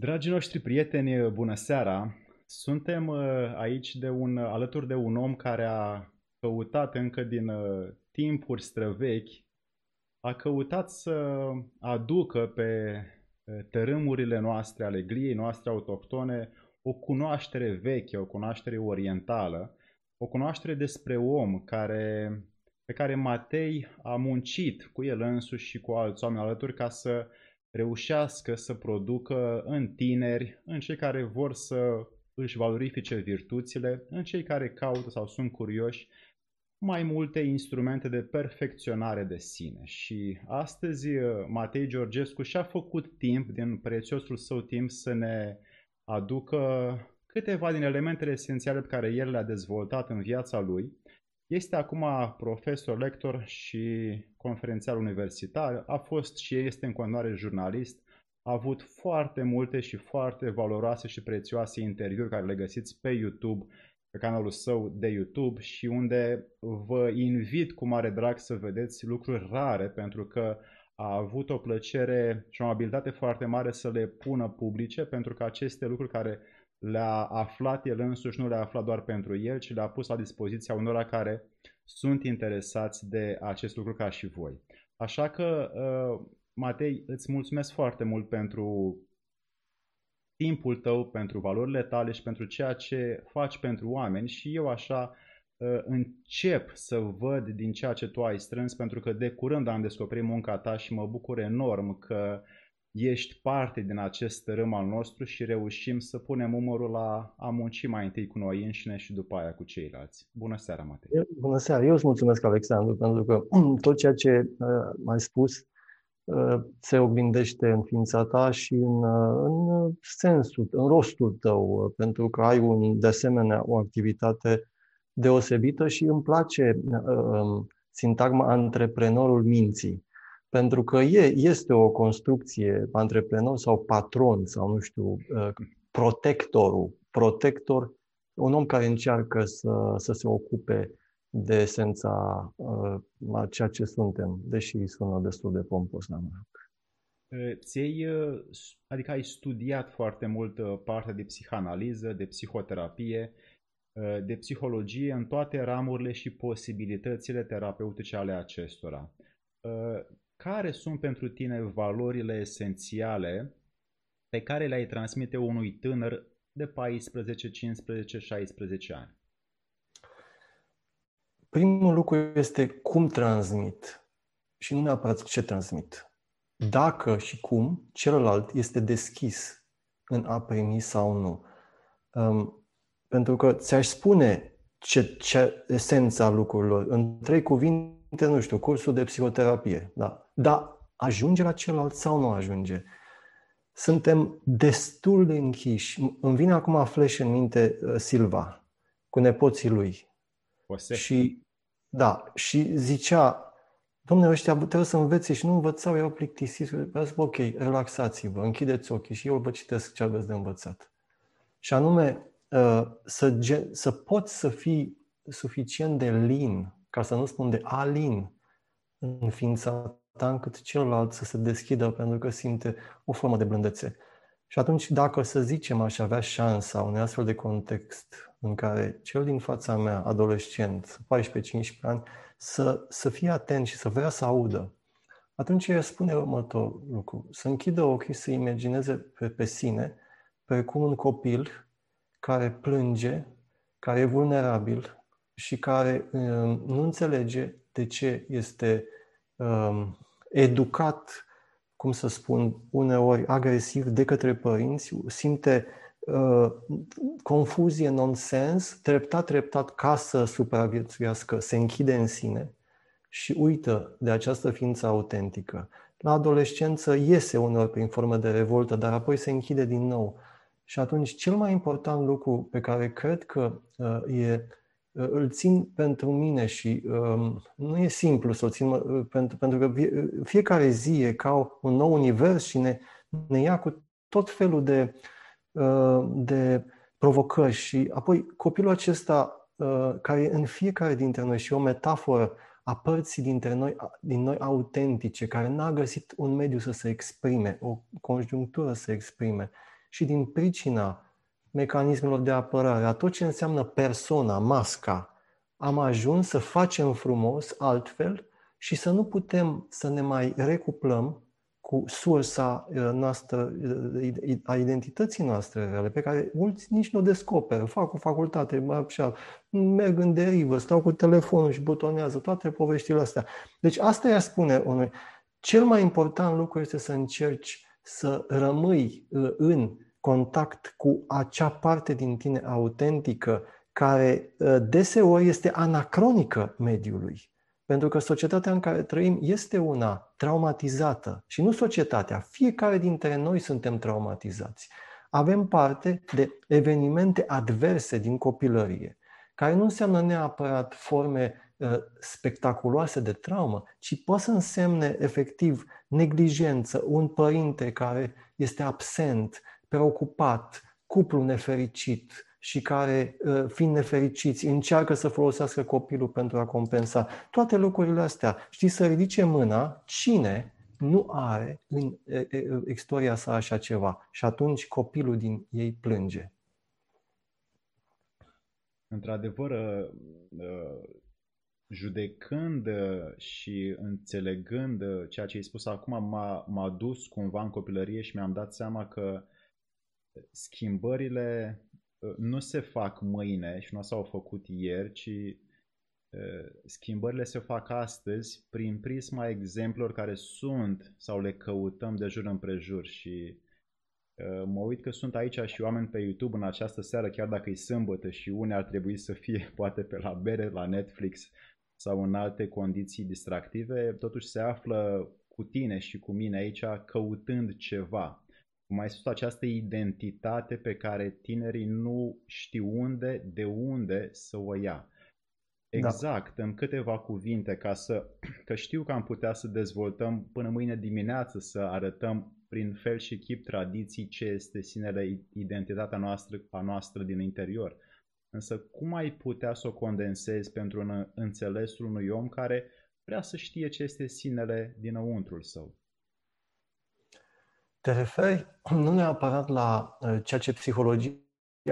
Dragii noștri prieteni, bună seara! Suntem uh, aici de un, alături de un om care a căutat încă din uh, timpuri străvechi, a căutat să aducă pe uh, tărâmurile noastre, ale gliei noastre autohtone, o cunoaștere veche, o cunoaștere orientală, o cunoaștere despre om care, pe care Matei a muncit cu el însuși și cu alți oameni alături ca să reușească să producă în tineri, în cei care vor să își valorifice virtuțile, în cei care caută sau sunt curioși, mai multe instrumente de perfecționare de sine. Și astăzi uh, Matei Georgescu și-a făcut timp din prețiosul său timp să ne aducă câteva din elementele esențiale pe care el le-a dezvoltat în viața lui. Este acum profesor, lector și conferențiar universitar, a fost și este în continuare jurnalist, a avut foarte multe și foarte valoroase și prețioase interviuri care le găsiți pe YouTube, pe canalul său de YouTube și unde vă invit cu mare drag să vedeți lucruri rare pentru că a avut o plăcere și o abilitate foarte mare să le pună publice pentru că aceste lucruri care le-a aflat el însuși, nu le-a aflat doar pentru el, ci le-a pus la dispoziția unora care sunt interesați de acest lucru ca și voi. Așa că, uh, Matei, îți mulțumesc foarte mult pentru timpul tău, pentru valorile tale și pentru ceea ce faci pentru oameni și eu așa uh, încep să văd din ceea ce tu ai strâns pentru că de curând am descoperit munca ta și mă bucur enorm că ești parte din acest râm al nostru și reușim să punem umărul la a munci mai întâi cu noi înșine și după aia cu ceilalți. Bună seara, Matei! Bună seara! Eu îți mulțumesc, Alexandru, pentru că tot ceea ce uh, ai spus uh, se oglindește în ființa ta și în, uh, în sensul, în rostul tău, pentru că ai un, de asemenea o activitate deosebită și îmi place um, sintagma antreprenorul minții pentru că e, este o construcție antreprenor sau patron sau nu știu, uh, protectorul, protector, un om care încearcă să, să se ocupe de esența uh, a ceea ce suntem, deși sună destul de pompos la mă Ți-ai, uh, adică ai studiat foarte mult partea de psihanaliză, de psihoterapie, de psihologie în toate ramurile și posibilitățile terapeutice ale acestora care sunt pentru tine valorile esențiale pe care le-ai transmite unui tânăr de 14, 15, 16 ani? Primul lucru este cum transmit și nu neapărat ce transmit. Dacă și cum celălalt este deschis în a primi sau nu. Um, pentru că ți-aș spune ce, ce esența lucrurilor în trei cuvinte nu știu, cursul de psihoterapie, da. Dar ajunge la celălalt sau nu ajunge? Suntem destul de închiși. Îmi vine acum flash în minte uh, Silva, cu nepoții lui. Ose. Și, da, și zicea, domnule, ăștia trebuie să învețe și nu învățau, erau plictisiți. Zic, ok, relaxați-vă, închideți ochii și eu vă citesc ce aveți de învățat. Și anume, uh, să, să poți să fii suficient de lin ca să nu spun de alin în ființa ta, încât celălalt să se deschidă pentru că simte o formă de blândețe. Și atunci, dacă să zicem aș avea șansa unui astfel de context în care cel din fața mea, adolescent, 14-15 ani, să, să fie atent și să vrea să audă, atunci el spune următorul lucru. Să închidă ochii, să imagineze pe, pe sine precum un copil care plânge, care e vulnerabil, și care um, nu înțelege de ce este um, educat, cum să spun, uneori agresiv de către părinți, simte uh, confuzie, nonsens, treptat, treptat, ca să supraviețuiască, se închide în sine și uită de această ființă autentică. La adolescență iese uneori prin formă de revoltă, dar apoi se închide din nou. Și atunci, cel mai important lucru pe care cred că uh, e îl țin pentru mine și um, nu e simplu să o țin, uh, pentru, pentru că fiecare zi e ca un nou univers și ne, ne ia cu tot felul de, uh, de provocări. Și apoi copilul acesta uh, care în fiecare dintre noi și o metaforă a părții dintre noi, din noi autentice, care n-a găsit un mediu să se exprime, o conjunctură să se exprime. Și din pricina mecanismelor de apărare, a tot ce înseamnă persona, masca, am ajuns să facem frumos altfel și să nu putem să ne mai recuplăm cu sursa uh, noastră, uh, a identității noastre reale, pe care mulți nici nu o descoperă. Fac o facultate, așa, merg în derivă, stau cu telefonul și butonează toate poveștile astea. Deci asta i-aș spune unui. Cel mai important lucru este să încerci să rămâi uh, în contact cu acea parte din tine autentică care deseori este anacronică mediului. Pentru că societatea în care trăim este una traumatizată. Și nu societatea, fiecare dintre noi suntem traumatizați. Avem parte de evenimente adverse din copilărie, care nu înseamnă neapărat forme uh, spectaculoase de traumă, ci poate să însemne efectiv neglijență, un părinte care este absent, preocupat, cuplu nefericit, și care, ă, fiind nefericiți, încearcă să folosească copilul pentru a compensa. Toate lucrurile astea. Știți, să ridice mâna cine nu are în istoria sa așa ceva. Și atunci copilul din ei plânge. Într-adevăr, ă, ă, judecând și înțelegând ceea ce ai spus acum, m-a, m-a dus cumva în copilărie și mi-am dat seama că schimbările nu se fac mâine și nu s-au făcut ieri, ci schimbările se fac astăzi prin prisma exemplelor care sunt sau le căutăm de jur împrejur. Și mă uit că sunt aici și oameni pe YouTube în această seară, chiar dacă e sâmbătă și unii ar trebui să fie poate pe la bere, la Netflix sau în alte condiții distractive, totuși se află cu tine și cu mine aici căutând ceva cum ai spus, această identitate pe care tinerii nu știu unde, de unde să o ia. Da. Exact, da. în câteva cuvinte, ca să, că știu că am putea să dezvoltăm până mâine dimineață, să arătăm prin fel și chip tradiții ce este sinele identitatea noastră, a noastră din interior. Însă cum ai putea să o condensezi pentru un înțelesul unui om care vrea să știe ce este sinele dinăuntrul său? Te referi nu neapărat la uh, ceea ce psihologia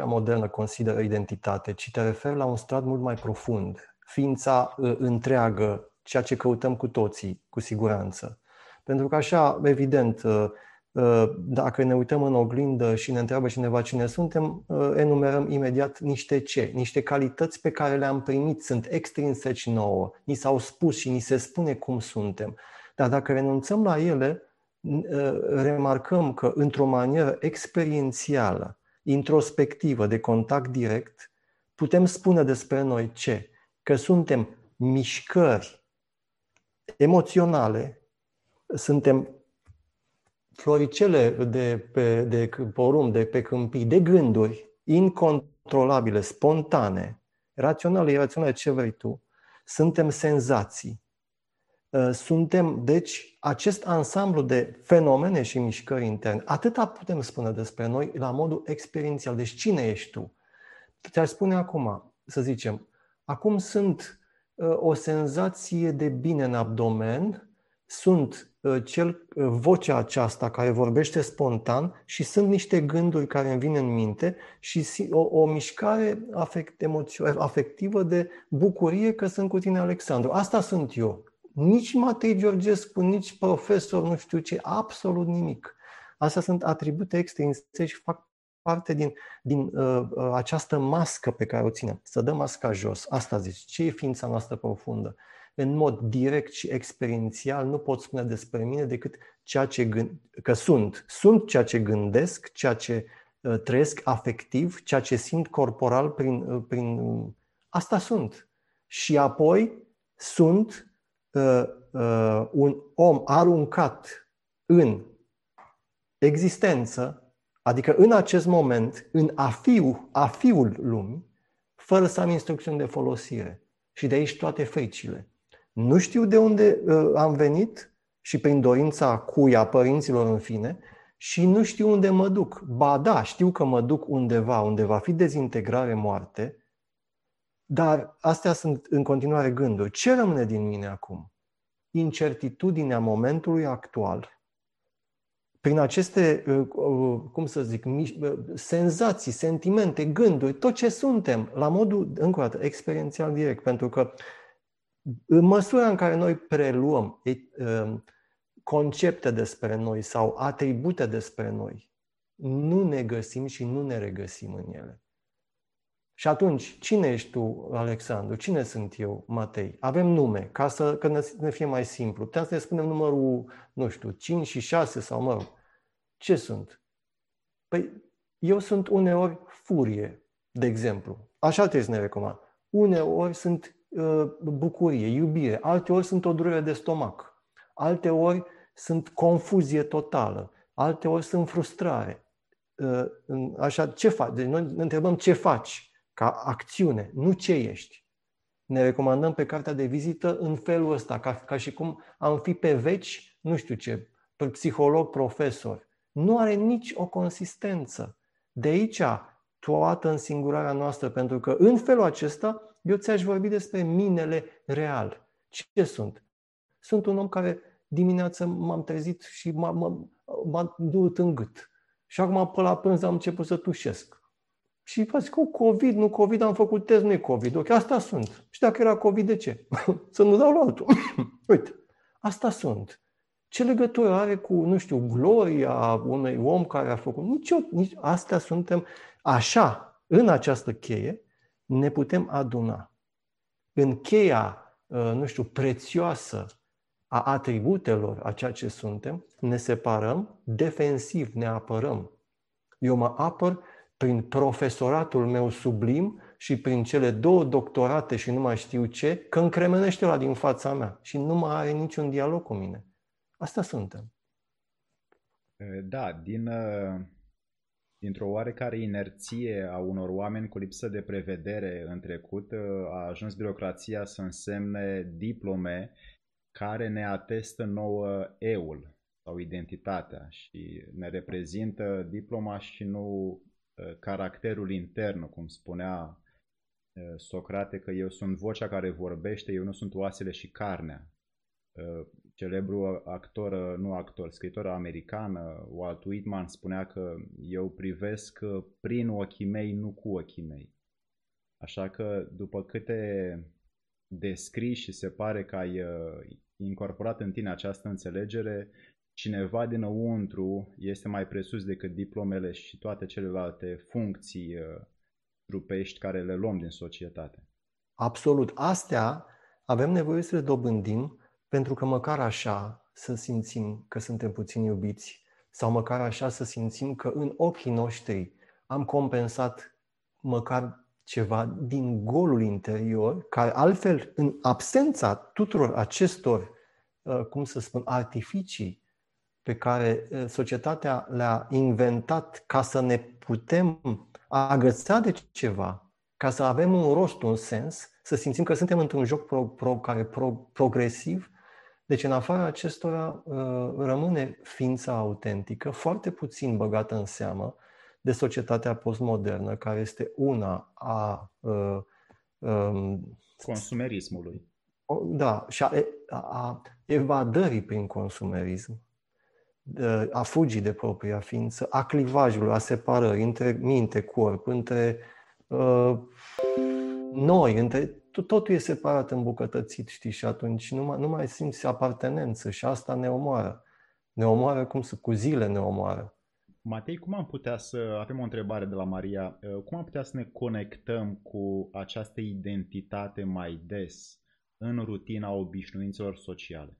modernă consideră identitate, ci te referi la un strat mult mai profund, ființa uh, întreagă, ceea ce căutăm cu toții, cu siguranță. Pentru că așa, evident, uh, dacă ne uităm în oglindă și ne întreabă cineva cine suntem, enumerăm imediat niște ce, niște calități pe care le-am primit, sunt extrinseci nouă, ni s-au spus și ni se spune cum suntem. Dar dacă renunțăm la ele, Ă, remarcăm că într-o manieră experiențială, introspectivă, de contact direct, putem spune despre noi ce? Că suntem mișcări emoționale, suntem floricele de pe de porum, de pe câmpii, de gânduri incontrolabile, spontane, raționale, iraționale, ce vrei tu, suntem senzații, Uh, suntem, deci, acest ansamblu de fenomene și mișcări interne. Atâta putem spune despre noi la modul experiențial. Deci, cine ești tu? Ți-ar spune acum, să zicem, acum sunt uh, o senzație de bine în abdomen, sunt uh, cel, vocea aceasta care vorbește spontan și sunt niște gânduri care îmi vin în minte și o, o mișcare afect, emoțio, afectivă de bucurie că sunt cu tine, Alexandru. Asta sunt eu nici Matei Georgescu, nici profesor, nu știu ce, absolut nimic. Astea sunt atribute extrinse și fac parte din, din uh, uh, această mască pe care o ținem. Să dăm masca jos. Asta zici. Ce e ființa noastră profundă? În mod direct și experiențial nu pot spune despre mine decât ceea ce gând, că sunt. Sunt ceea ce gândesc, ceea ce uh, trăiesc afectiv, ceea ce simt corporal prin, uh, prin... Asta sunt. Și apoi sunt uh, un om aruncat în existență, adică în acest moment, în afiu, afiul lumii, fără să am instrucțiuni de folosire. Și de aici toate fricile. Nu știu de unde uh, am venit și prin dorința cuia părinților în fine și nu știu unde mă duc. Ba da, știu că mă duc undeva, unde va fi dezintegrare, moarte, dar astea sunt în continuare gânduri. Ce rămâne din mine acum? Incertitudinea momentului actual, prin aceste, uh, uh, cum să zic, senzații, sentimente, gânduri, tot ce suntem, la modul, încă o dată, experiențial direct, pentru că în măsura în care noi preluăm concepte despre noi sau atribute despre noi, nu ne găsim și nu ne regăsim în ele. Și atunci, cine ești tu, Alexandru? Cine sunt eu, Matei? Avem nume, ca să că ne fie mai simplu. Putem să ne spunem numărul, nu știu, 5 și 6 sau mă rog. Ce sunt? Păi, eu sunt uneori furie, de exemplu. Așa trebuie să ne recomand. Uneori sunt uh, bucurie, iubire, alteori sunt o durere de stomac, alteori sunt confuzie totală, alteori sunt frustrare. Uh, așa, ce faci? Deci noi ne întrebăm ce faci ca acțiune, nu ce ești. Ne recomandăm pe cartea de vizită în felul ăsta, ca, ca și cum am fi pe veci, nu știu ce, psiholog, profesor. Nu are nici o consistență. De aici toată însingurarea noastră, pentru că în felul acesta eu ți-aș vorbi despre minele real. Ce sunt? Sunt un om care dimineața m-am trezit și m-a, m-a, m-a durut în gât. Și acum pe la prânz am început să tușesc. Și vă zic, cu COVID, nu COVID, am făcut test, nu e COVID. Ok, asta sunt. Și dacă era COVID, de ce? să nu dau la altul. Uite, asta sunt. Ce legătură are cu, nu știu, gloria unui om care a făcut? Nici, eu, nici astea suntem. Așa, în această cheie, ne putem aduna. În cheia, uh, nu știu, prețioasă a atributelor a ceea ce suntem, ne separăm, defensiv ne apărăm. Eu mă apăr prin profesoratul meu sublim și prin cele două doctorate și nu mai știu ce, că încremenește la din fața mea și nu mai are niciun dialog cu mine. Asta suntem. Da, din, dintr-o oarecare inerție a unor oameni cu lipsă de prevedere în trecut, a ajuns birocrația să însemne diplome care ne atestă nouă eul sau identitatea și ne reprezintă diploma și nu Uh, caracterul intern, cum spunea uh, Socrate, că eu sunt vocea care vorbește, eu nu sunt oasele și carnea. Uh, celebru actor, nu actor, scritor american, Walt Whitman, spunea că eu privesc prin ochii mei, nu cu ochii mei. Așa că după câte descrii și se pare că ai incorporat în tine această înțelegere, cineva dinăuntru este mai presus decât diplomele și toate celelalte funcții uh, trupești care le luăm din societate. Absolut. Astea avem nevoie să le dobândim pentru că măcar așa să simțim că suntem puțin iubiți sau măcar așa să simțim că în ochii noștri am compensat măcar ceva din golul interior, care altfel, în absența tuturor acestor, uh, cum să spun, artificii pe care societatea le-a inventat ca să ne putem agăța de ceva, ca să avem un rost, un sens, să simțim că suntem într-un joc pro, pro, care pro, progresiv. Deci, în afara acestora, rămâne ființa autentică, foarte puțin băgată în seamă de societatea postmodernă, care este una a. a, a consumerismului. Da, și a, a evadării prin consumerism a fugi de propria ființă, a clivajului, a separării între minte, corp, între uh, noi, între, totul e separat, îmbucătățit, știi, și atunci nu mai, nu mai simți apartenență și asta ne omoară. Ne omoară cum să, cu zile ne omoară. Matei, cum am putea să, avem o întrebare de la Maria, uh, cum am putea să ne conectăm cu această identitate mai des în rutina obișnuințelor sociale?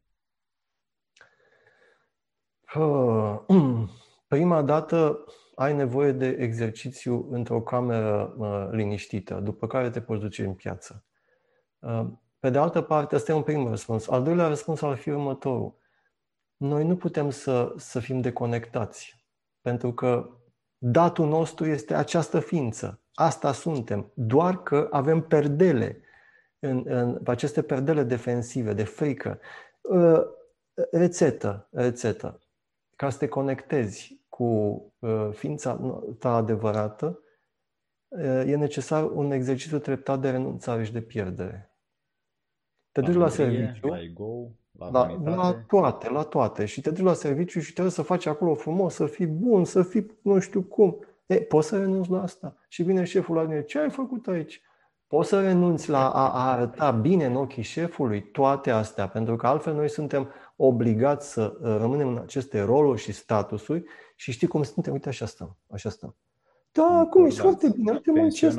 Prima dată ai nevoie de exercițiu într-o cameră liniștită, după care te poți duce în piață. Pe de altă parte, ăsta e un prim răspuns. Al doilea răspuns ar fi următorul. Noi nu putem să, să fim deconectați, pentru că datul nostru este această ființă. Asta suntem, doar că avem perdele, în, în aceste perdele defensive, de frică. Rețetă, rețetă ca să te conectezi cu uh, ființa ta adevărată, uh, e necesar un exercițiu treptat de renunțare și de pierdere. Te duci la serviciu. Let go, La, la, la toate, la toate. Și te duci la serviciu și trebuie să faci acolo frumos, să fii bun, să fii nu știu cum. E, poți să renunți la asta. Și vine șeful la mine, ce ai făcut aici? Poți să renunți la a, a arăta bine în ochii șefului toate astea, pentru că altfel noi suntem obligați să uh, rămânem în aceste roluri și statusuri și știi cum suntem, uite așa stăm, așa stăm. Da, acum e foarte bine, uite mă ce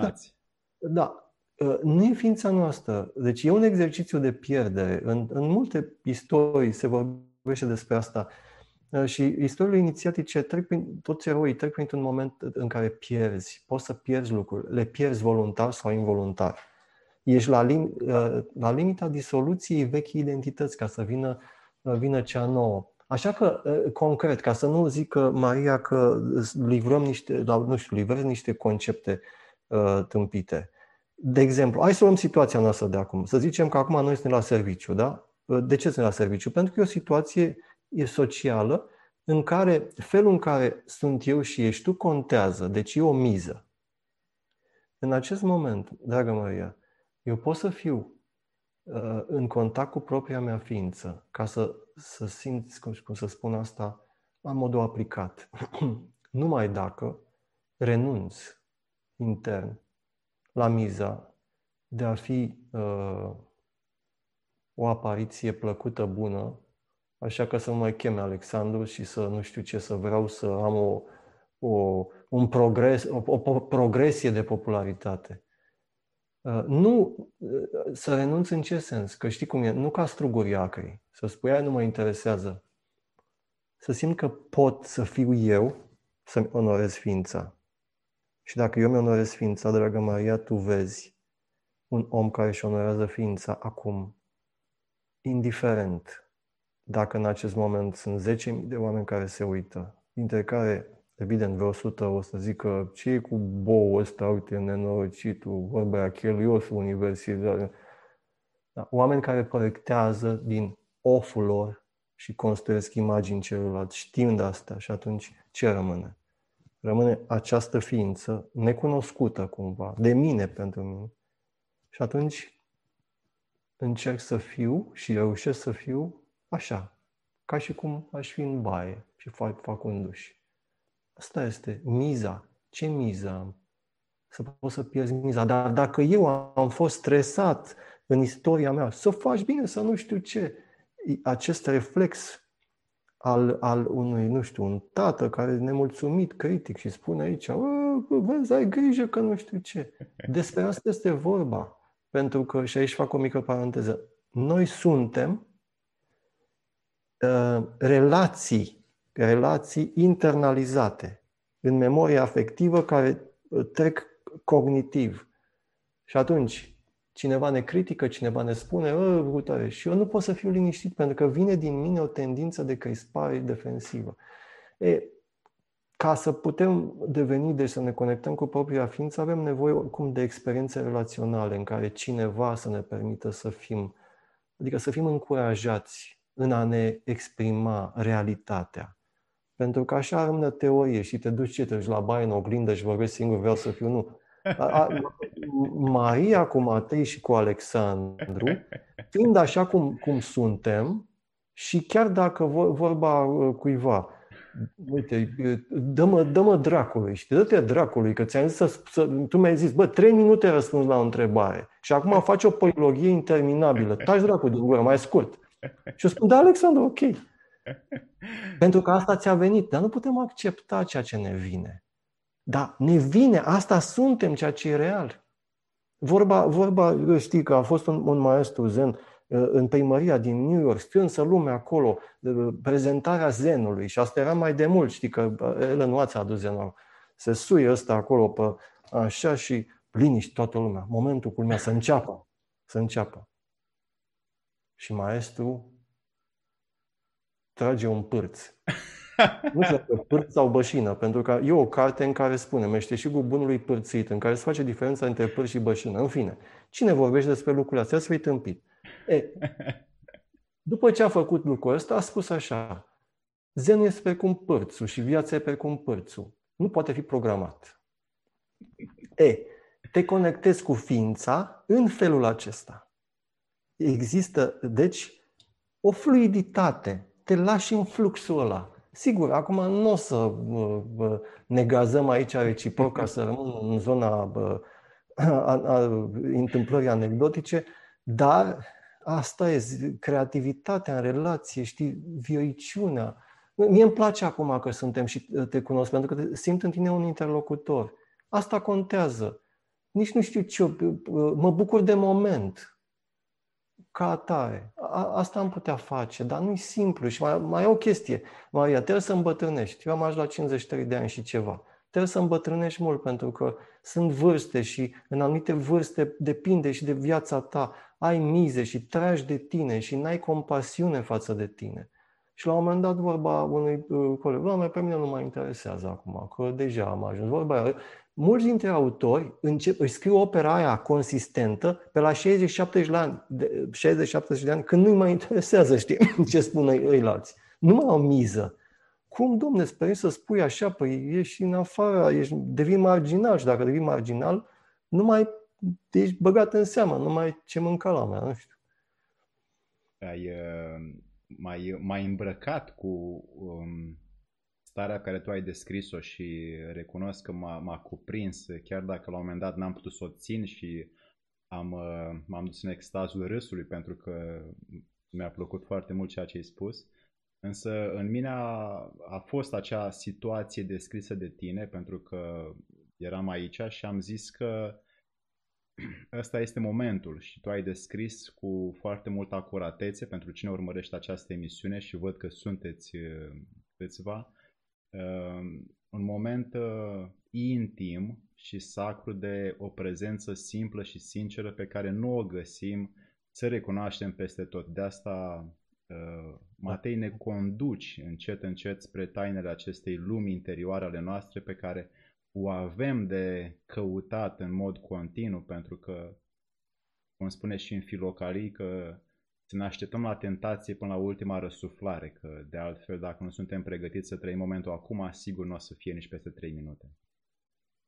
Da, uh, nu e ființa noastră. Deci e un exercițiu de pierdere. În, în multe istorii se vorbește despre asta. Uh, și istoriile inițiatice trec prin, toți eroii trec printr-un moment în care pierzi. Poți să pierzi lucruri. Le pierzi voluntar sau involuntar. Ești la, lim, la limita disoluției vechi identități ca să vină vină cea nouă. Așa că, concret, ca să nu zică Maria că livrăm niște, nu știu, livrez niște concepte uh, tâmpite. De exemplu, hai să luăm situația noastră de acum. Să zicem că acum noi suntem la serviciu, da? De ce suntem la serviciu? Pentru că e o situație e socială în care felul în care sunt eu și ești tu contează, deci e o miză. În acest moment, dragă Maria, eu pot să fiu Uh, în contact cu propria mea ființă, ca să, să simți, cum, cum să spun asta, la modul aplicat. Numai dacă renunți intern la miza de a fi uh, o apariție plăcută, bună, așa că să nu mai cheme Alexandru și să nu știu ce, să vreau să am o, o, un progres, o, o progresie de popularitate. Uh, nu uh, să renunți în ce sens? Că știi cum e, nu ca struguri acri, să spui aia nu mă interesează. Să simt că pot să fiu eu să-mi onorez ființa. Și dacă eu mi-onorez ființa, dragă Maria, tu vezi un om care își onorează ființa acum, indiferent dacă în acest moment sunt 10.000 de oameni care se uită, dintre care Evident, vreo 100 o să zică ce e cu bou ăsta, uite, nenorocitul, vorba aia, cheliosul universitar. Da, oameni care proiectează din oful lor și construiesc imagini celorlalți, știind asta și atunci ce rămâne? Rămâne această ființă necunoscută cumva, de mine pentru mine. Și atunci încerc să fiu și reușesc să fiu așa, ca și cum aș fi în baie și fac, fac un duș. Asta este miza. Ce miza am? Să poți să pierzi miza. Dar dacă eu am fost stresat în istoria mea, să faci bine, să nu știu ce, acest reflex al, al unui, nu știu, un tată care e nemulțumit, critic și spune aici, vezi, ai grijă că nu știu ce. Despre asta este vorba. Pentru că, și aici fac o mică paranteză, noi suntem uh, relații relații internalizate în memoria afectivă care uh, trec cognitiv. Și atunci, cineva ne critică, cineva ne spune, brutare, și eu nu pot să fiu liniștit pentru că vine din mine o tendință de crispare defensivă. E, ca să putem deveni, deci să ne conectăm cu propria ființă, avem nevoie oricum de experiențe relaționale în care cineva să ne permită să fim, adică să fim încurajați în a ne exprima realitatea. Pentru că așa rămâne teorie și te duci ce te duci la baie în oglindă și vorbești singur, vreau să fiu, nu. A, a, Maria cu Matei și cu Alexandru, fiind așa cum, cum suntem, și chiar dacă vorba uh, cuiva, uite, dă-mă, dă-mă dracului, și dă-te dracului, că ți-am zis să, să, tu mi-ai zis, bă, trei minute răspuns la o întrebare și acum faci o polilogie interminabilă, taci dracul din gură, mai scurt. Și eu spun, da, Alexandru, ok. Pentru că asta ți-a venit, dar nu putem accepta ceea ce ne vine. Dar ne vine, asta suntem, ceea ce e real. Vorba, vorba știi că a fost un, un maestru zen uh, în primăria din New York, strânsă lumea acolo, uh, prezentarea zenului și asta era mai de mult, știi că uh, Ellen Watts a adus zenul. Se suie ăsta acolo pe așa și liniști toată lumea. Momentul culmea să înceapă, să înceapă. Și maestru trage un pârț. nu știu dacă pârț sau bășină, pentru că e o carte în care spune meșteșugul bunului pârțit, în care se face diferența între pârț și bășină. În fine, cine vorbește despre lucrurile astea, să fii tâmpit. E, după ce a făcut lucrul ăsta, a spus așa, Zenul este precum pârțul și viața e precum pârțul. Nu poate fi programat. E, te conectezi cu ființa în felul acesta. Există, deci, o fluiditate, te lași în fluxul ăla. Sigur, acum nu o să uh, ne gazăm aici reciproc ca să rămân în zona a, a întâmplării anecdotice, dar asta e creativitatea în relație, știi, vioiciunea. Mie îmi place acum că suntem și te cunosc, pentru că simt în tine un interlocutor. Asta contează. Nici nu știu ce, mă bucur de moment ca atare. A, asta am putea face, dar nu e simplu. Și mai, mai e o chestie. Maria, trebuie să îmbătrânești. Eu am ajuns la 53 de ani și ceva. Trebuie să îmbătrânești mult pentru că sunt vârste și în anumite vârste depinde și de viața ta. Ai mize și tragi de tine și n-ai compasiune față de tine. Și la un moment dat vorba unui uh, coleg, doamne, pe mine nu mă interesează acum, că deja am ajuns. Vorba aia, mulți dintre autori încep, își scriu opera aia consistentă pe la 60-70 de ani, 60-70 de ani, când nu-i mai interesează, știi, ce spun ăilalți. Nu mai au miză. Cum, domne, speri să spui așa? Păi ești în afara, ești, devii marginal și dacă devii marginal, nu mai ești băgat în seamă, nu mai ce mânca la mea, nu știu. Ai uh, mai, mai îmbrăcat cu um, starea care tu ai descris-o și recunosc că m-a, m-a cuprins, chiar dacă la un moment dat n-am putut să o țin și am, uh, m-am dus în extazul râsului pentru că mi-a plăcut foarte mult ceea ce ai spus. Însă în mine a, a fost acea situație descrisă de tine pentru că eram aici și am zis că ăsta este momentul și tu ai descris cu foarte multă acuratețe pentru cine urmărește această emisiune și văd că sunteți uh, câțiva, uh, un moment uh, intim și sacru de o prezență simplă și sinceră pe care nu o găsim să recunoaștem peste tot. De asta Uh, Matei, ne conduci încet, încet spre tainele acestei lumi interioare ale noastre pe care o avem de căutat în mod continuu, pentru că, cum spune și în filocalii, că să ne așteptăm la tentație până la ultima răsuflare, că de altfel, dacă nu suntem pregătiți să trăim momentul acum, sigur nu o să fie nici peste 3 minute.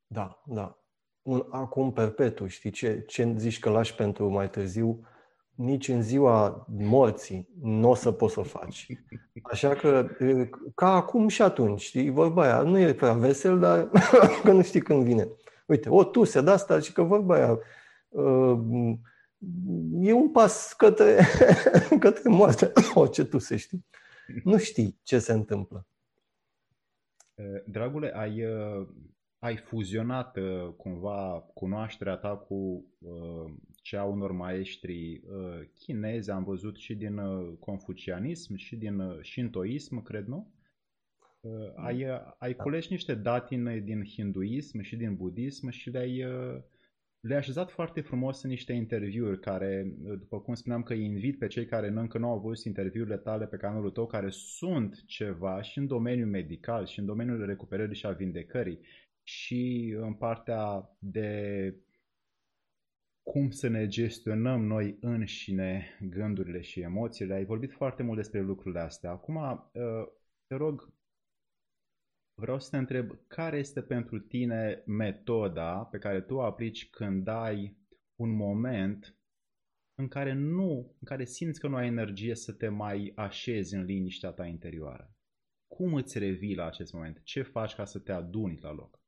Da, da. Un acum perpetu, știi ce, ce zici că lași pentru mai târziu, nici în ziua morții nu o să poți să o faci. Așa că, ca acum și atunci, știi, vorba aia, nu e prea vesel, dar că nu știi când vine. Uite, o tuse de asta și că vorba aia, e un pas către, către moarte. O, ce tuse, știi? Nu știi ce se întâmplă. Dragule, ai, ai fuzionat cumva cunoașterea ta cu cea unor maestri uh, chinezi, am văzut și din uh, confucianism și din uh, shintoism, cred, nu? Ai, ai da. cules niște datine din hinduism și din budism și le-ai, le-ai așezat foarte frumos în niște interviuri care, după cum spuneam că îi invit pe cei care încă nu au văzut interviurile tale pe canalul tău, care sunt ceva și în domeniul medical și în domeniul recuperării și a vindecării și în partea de cum să ne gestionăm noi înșine gândurile și emoțiile. Ai vorbit foarte mult despre lucrurile astea. Acum, uh, te rog, vreau să te întreb care este pentru tine metoda pe care tu o aplici când ai un moment în care nu, în care simți că nu ai energie să te mai așezi în liniștea ta interioară. Cum îți revii la acest moment? Ce faci ca să te aduni la loc?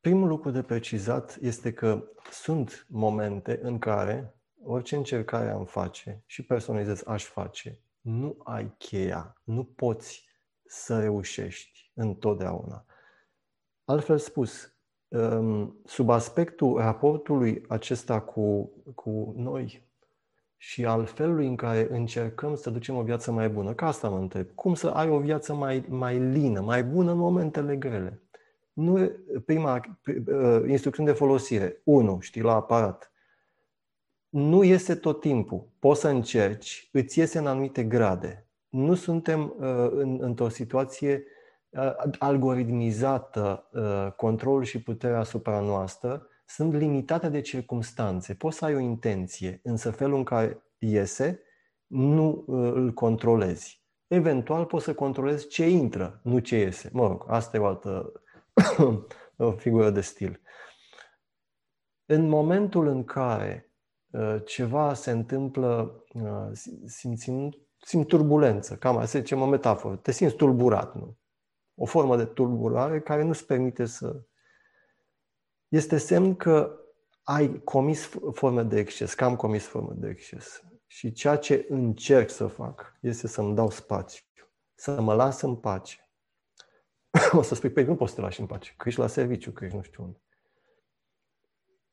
Primul lucru de precizat este că sunt momente în care orice încercare am face și personalizez aș face, nu ai cheia, nu poți să reușești întotdeauna. Altfel spus, um, sub aspectul raportului acesta cu, cu noi și al felului în care încercăm să ducem o viață mai bună, ca asta mă întreb, cum să ai o viață mai, mai lină, mai bună în momentele grele? nu, prima uh, instrucțiune de folosire, 1, știi, la aparat, nu iese tot timpul. Poți să încerci, îți iese în anumite grade. Nu suntem uh, în, într-o situație uh, algoritmizată, uh, controlul și puterea asupra noastră sunt limitate de circumstanțe. Poți să ai o intenție, însă felul în care iese, nu uh, îl controlezi. Eventual poți să controlezi ce intră, nu ce iese. Mă rog, asta e o altă o figură de stil. În momentul în care uh, ceva se întâmplă, uh, simțim, simt turbulență, cam asta zice o metaforă, te simți tulburat, nu? O formă de tulburare care nu-ți permite să... Este semn că ai comis forme de exces, că am comis forme de exces. Și ceea ce încerc să fac este să-mi dau spațiu, să mă las în pace. o să spui, păi nu poți să te lași în pace, că ești la serviciu, că ești nu știu unde.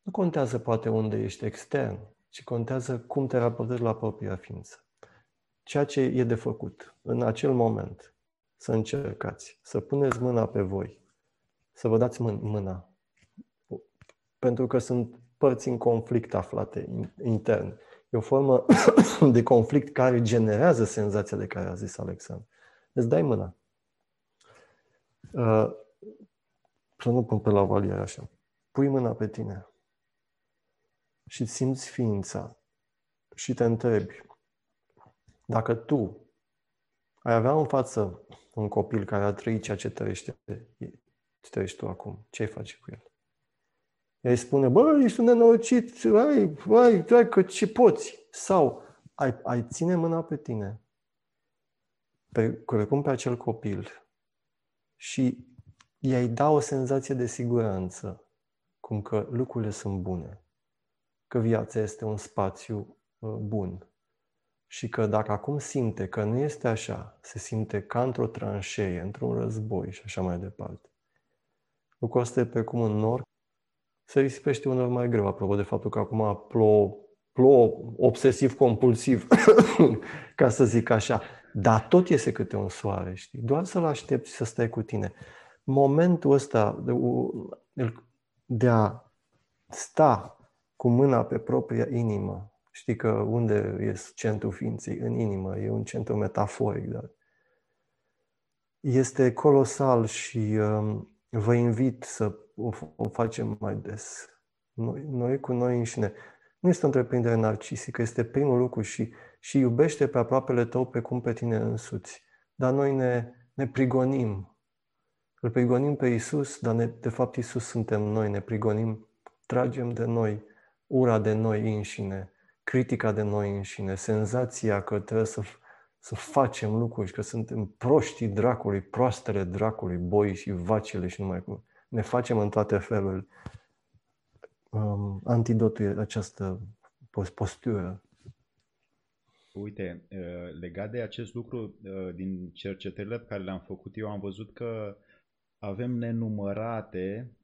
Nu contează poate unde ești extern, ci contează cum te raportezi la propria ființă. Ceea ce e de făcut în acel moment, să încercați, să puneți mâna pe voi, să vă dați mâna. Pentru că sunt părți în conflict aflate intern. E o formă de conflict care generează senzația de care a zis Alexandru. Îți dai mâna. Uh, să nu pun pe la valier așa. Pui mâna pe tine și simți ființa și te întrebi dacă tu ai avea în față un copil care a trăit ceea ce trăiește, ce trăiești tu acum, ce ai face cu el? Ea îi spune, bă, ești un nenorocit, ai, ai, ai, că ce poți. Sau ai, ai ține mâna pe tine, pe, cum pe acel copil și i-ai da o senzație de siguranță, cum că lucrurile sunt bune, că viața este un spațiu uh, bun și că dacă acum simte că nu este așa, se simte ca într-o tranșee, într-un război și așa mai departe. Lucrul ăsta e precum un nor se risipește unor mai greu, apropo de faptul că acum plouă, plouă obsesiv-compulsiv, ca să zic așa. Dar tot iese câte un soare, știi? Doar să-l aștepți să stai cu tine. Momentul ăsta de, de a sta cu mâna pe propria inimă, știi că unde e centrul ființei? În inimă, e un centru metaforic, dar este colosal și um, vă invit să o, o facem mai des. Noi, noi cu noi înșine. Nu este o întreprindere narcisică, este primul lucru și, și iubește pe aproapele tău pe cum pe tine însuți. Dar noi ne, ne prigonim. Îl prigonim pe Isus, dar ne, de fapt Isus suntem noi, ne prigonim, tragem de noi ura de noi înșine, critica de noi înșine, senzația că trebuie să, să facem lucruri, că suntem proștii dracului, proastele dracului, boi și vacile și numai cum ne facem în toate felurile. Um, antidotul e această postură. Uite, uh, legat de acest lucru, uh, din cercetările pe care le-am făcut eu, am văzut că avem nenumărate uh,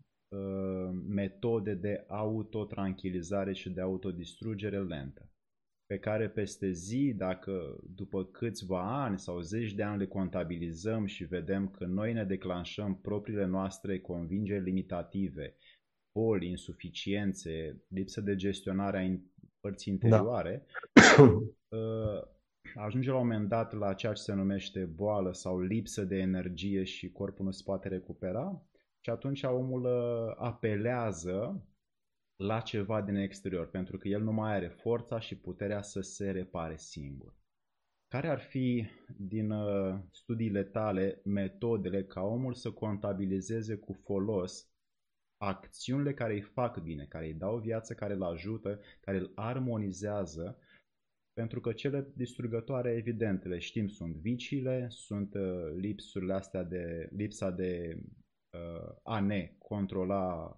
metode de autotranquilizare și de autodistrugere lentă pe care peste zi, dacă după câțiva ani sau zeci de ani le contabilizăm și vedem că noi ne declanșăm propriile noastre convingeri limitative, boli, insuficiențe, lipsă de gestionare a părții da. interioare, da. ajunge la un moment dat la ceea ce se numește boală sau lipsă de energie și corpul nu se poate recupera și atunci omul ă, apelează la ceva din exterior, pentru că el nu mai are forța și puterea să se repare singur. Care ar fi, din uh, studiile tale, metodele ca omul să contabilizeze cu folos acțiunile care îi fac bine, care îi dau viață, care îl ajută, care îl armonizează, pentru că cele distrugătoare, evident, le știm, sunt viciile, sunt uh, lipsurile astea de, lipsa de uh, a ne controla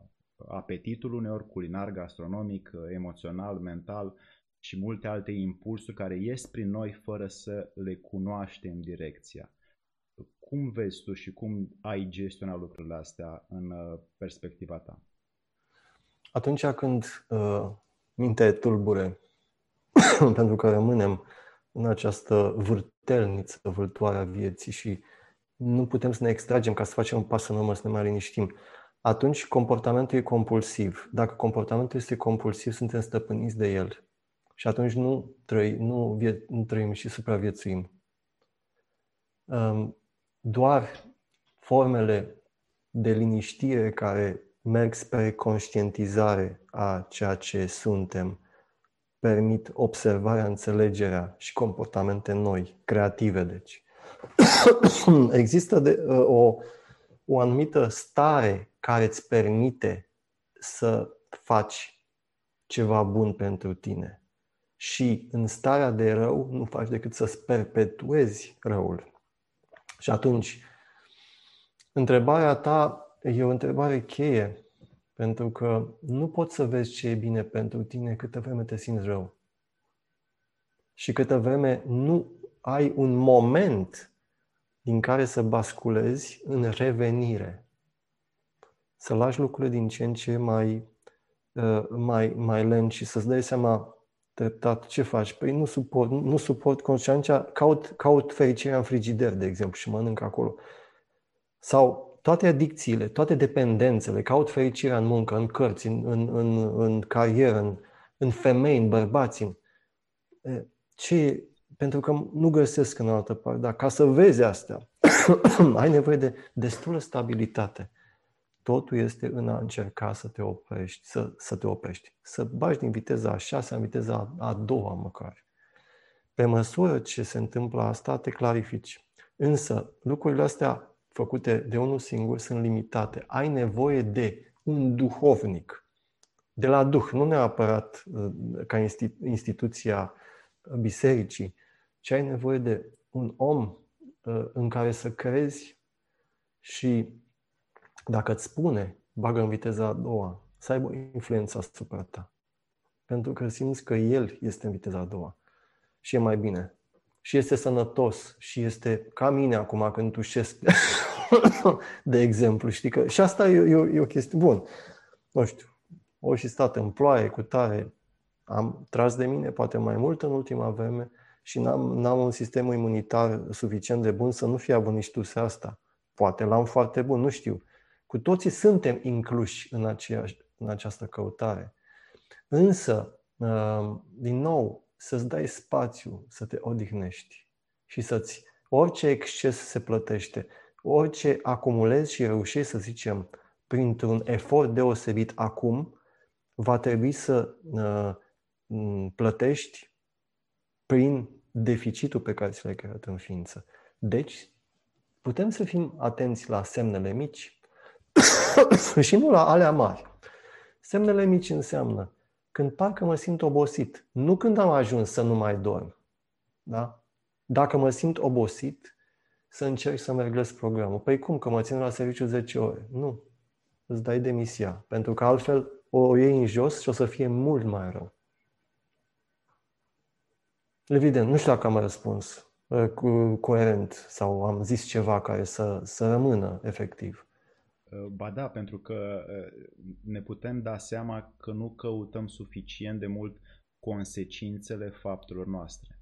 apetitul uneori culinar, gastronomic, emoțional, mental și multe alte impulsuri care ies prin noi fără să le cunoaștem direcția. Cum vezi tu și cum ai gestionat lucrurile astea în uh, perspectiva ta? Atunci când uh, mintea e tulbure, pentru că rămânem în această vârtelniță vârtoare a vieții și nu putem să ne extragem ca să facem un pas în urmă, să ne mai liniștim atunci comportamentul e compulsiv. Dacă comportamentul este compulsiv, suntem stăpâniți de el. Și atunci nu, trăi, nu, vie, nu trăim și supraviețuim. Um, doar formele de liniștire care merg spre conștientizare a ceea ce suntem permit observarea, înțelegerea și comportamente noi, creative, deci. Există de, uh, o, o anumită stare care îți permite să faci ceva bun pentru tine. Și în starea de rău nu faci decât să-ți perpetuezi răul. Și atunci, întrebarea ta e o întrebare cheie, pentru că nu poți să vezi ce e bine pentru tine câtă vreme te simți rău. Și câtă vreme nu ai un moment din care să basculezi în revenire. Să lași lucrurile din ce în ce mai, uh, mai, mai lent și să-ți dai seama treptat ce faci. Păi nu suport, nu suport conștiința, caut, caut fericirea în frigider, de exemplu, și mănânc acolo. Sau toate adicțiile, toate dependențele, caut fericirea în muncă, în cărți, în, în, în, în carieră, în, în femei, în bărbați. În... Ce, pentru că nu găsesc în altă parte. Dar ca să vezi asta, ai nevoie de destulă stabilitate. Totul este în a încerca să te oprești, să, să te oprești. Să bagi din viteza a șasea în viteza a, a doua măcar. Pe măsură ce se întâmplă asta, te clarifici. Însă, lucrurile astea făcute de unul singur sunt limitate. Ai nevoie de un duhovnic. De la duh, nu neapărat uh, ca instituția bisericii, ci ai nevoie de un om uh, în care să crezi și dacă îți spune, bagă în viteza a doua, să aibă influența asupra ta. Pentru că simți că el este în viteza a doua și e mai bine. Și este sănătos și este ca mine acum când tușesc, de exemplu. Știi că... Și asta e, e, e o chestie bună. Nu știu, o și stat în ploaie cu tare, am tras de mine poate mai mult în ultima vreme și n-am, n-am un sistem imunitar suficient de bun să nu fie abuniștuse asta. Poate l-am foarte bun, nu știu. Cu toții suntem incluși în, aceeași, în această căutare. Însă, uh, din nou, să-ți dai spațiu să te odihnești și să-ți... Orice exces se plătește, orice acumulezi și reușești, să zicem, printr-un efort deosebit acum, va trebui să uh, plătești prin deficitul pe care ți l-ai creat în ființă. Deci, putem să fim atenți la semnele mici și nu la alea mari. Semnele mici înseamnă când parcă mă simt obosit, nu când am ajuns să nu mai dorm. Da? Dacă mă simt obosit, să încerc să merg programul. Păi cum, că mă țin la serviciu 10 ore? Nu. Îți dai demisia. Pentru că altfel o iei în jos și o să fie mult mai rău. Evident, nu știu dacă am răspuns uh, cu, coerent sau am zis ceva care să, să rămână efectiv. Uh, ba da, pentru că uh, ne putem da seama că nu căutăm suficient de mult consecințele faptelor noastre.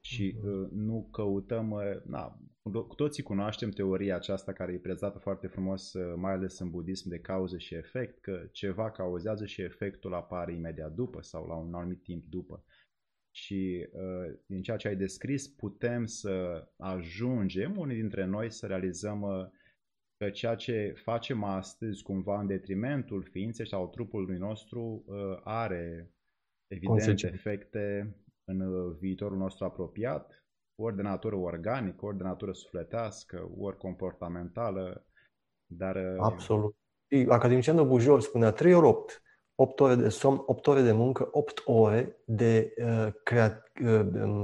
Și uh-huh. nu căutăm, na, cu toții cunoaștem teoria aceasta care e prezată foarte frumos, mai ales în budism, de cauză și efect, că ceva cauzează și efectul apare imediat după sau la un anumit timp după. Și din ceea ce ai descris, putem să ajungem, unii dintre noi, să realizăm că ceea ce facem astăzi cumva în detrimentul ființei sau trupului nostru uh, are evident efecte în uh, viitorul nostru apropiat, ori de natură organică, ori de natură sufletească, ori comportamentală, dar... Uh, Absolut. Academicianul Bujor spunea 3 ori 8. 8 ore de somn, 8 ore de muncă, 8 ore de uh, crea- uh,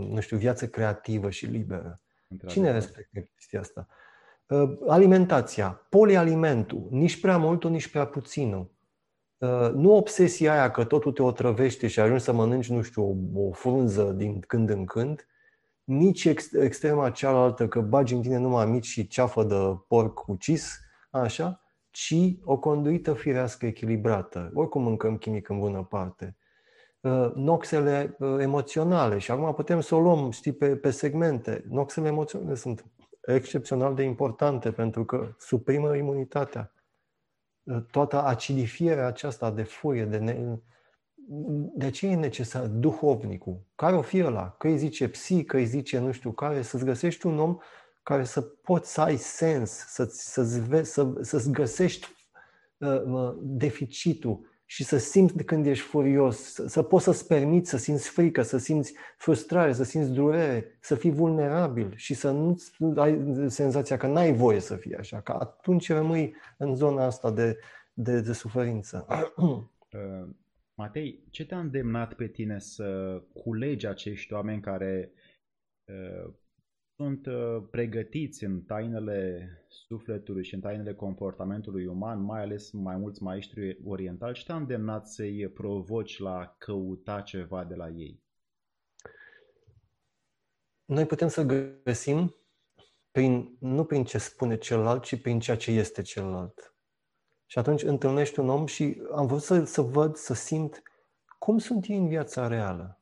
nu știu, viață creativă și liberă. Cine respectă chestia asta? Uh, alimentația, polialimentul, nici prea multul, nici prea puținul. Uh, nu obsesia aia că totul te otrăvește și ajungi să mănânci, nu știu, o, o frunză din când în când, nici ex, extrema cealaltă că bagi în tine numai mici și ceafă de porc ucis, așa, ci o conduită firească echilibrată. Oricum mâncăm chimic în bună parte. Uh, noxele emoționale, și acum putem să o luăm, știi, pe, pe segmente. Noxele emoționale sunt excepțional de importante pentru că suprimă imunitatea. Toată acidifierea aceasta de furie, de, ne... de ce e necesar duhovnicul? Care o fie ăla? Că îi zice psi, că îi zice nu știu care, să-ți găsești un om care să poți să ai sens, să-ți, să-ți, să, să-ți găsești uh, deficitul, și să simți când ești furios, să, să poți să-ți permiți să simți frică, să simți frustrare, să simți durere, să fii vulnerabil și să nu ai senzația că n-ai voie să fii așa, că atunci rămâi în zona asta de, de, de suferință. Uh, Matei, ce te-a îndemnat pe tine să culegi acești oameni care uh, sunt uh, pregătiți în tainele sufletului și în tainele comportamentului uman, mai ales mai mulți maestri orientali, ce te-a îndemnat să-i provoci la căuta ceva de la ei? Noi putem să găsim prin, nu prin ce spune celălalt, ci prin ceea ce este celălalt. Și atunci întâlnești un om și am vrut să, să văd, să simt cum sunt ei în viața reală.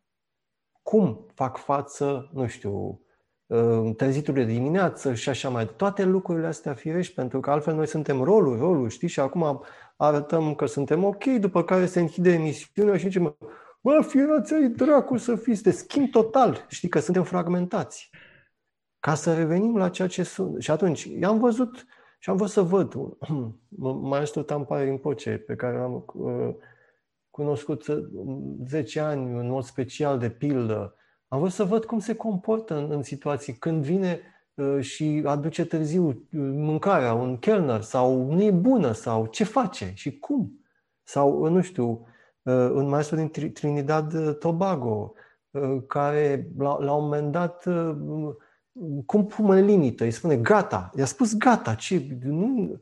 Cum fac față, nu știu, uh, treziturile de dimineață și așa mai Toate lucrurile astea firești, pentru că altfel noi suntem rolul, rolul, știi? Și acum arătăm că suntem ok, după care se închide emisiunea și zicem, bă, fierați ai dracu să fiți, de schimb total, știi că suntem fragmentați. Ca să revenim la ceea ce sunt. Și atunci, i-am văzut și am vrut să văd maestru Tampare Rinpoche, pe care l-am uh, cunoscut 10 ani, în mod special, de pildă. Am vrut să văd cum se comportă în, în situații. Când vine uh, și aduce târziu uh, mâncarea, un kelner, sau nu e bună, sau ce face și cum. Sau, nu știu, un maestru din Trinidad Tobago, care la, la un moment dat cum pune limită, îi spune gata, i-a spus gata, ce, nu,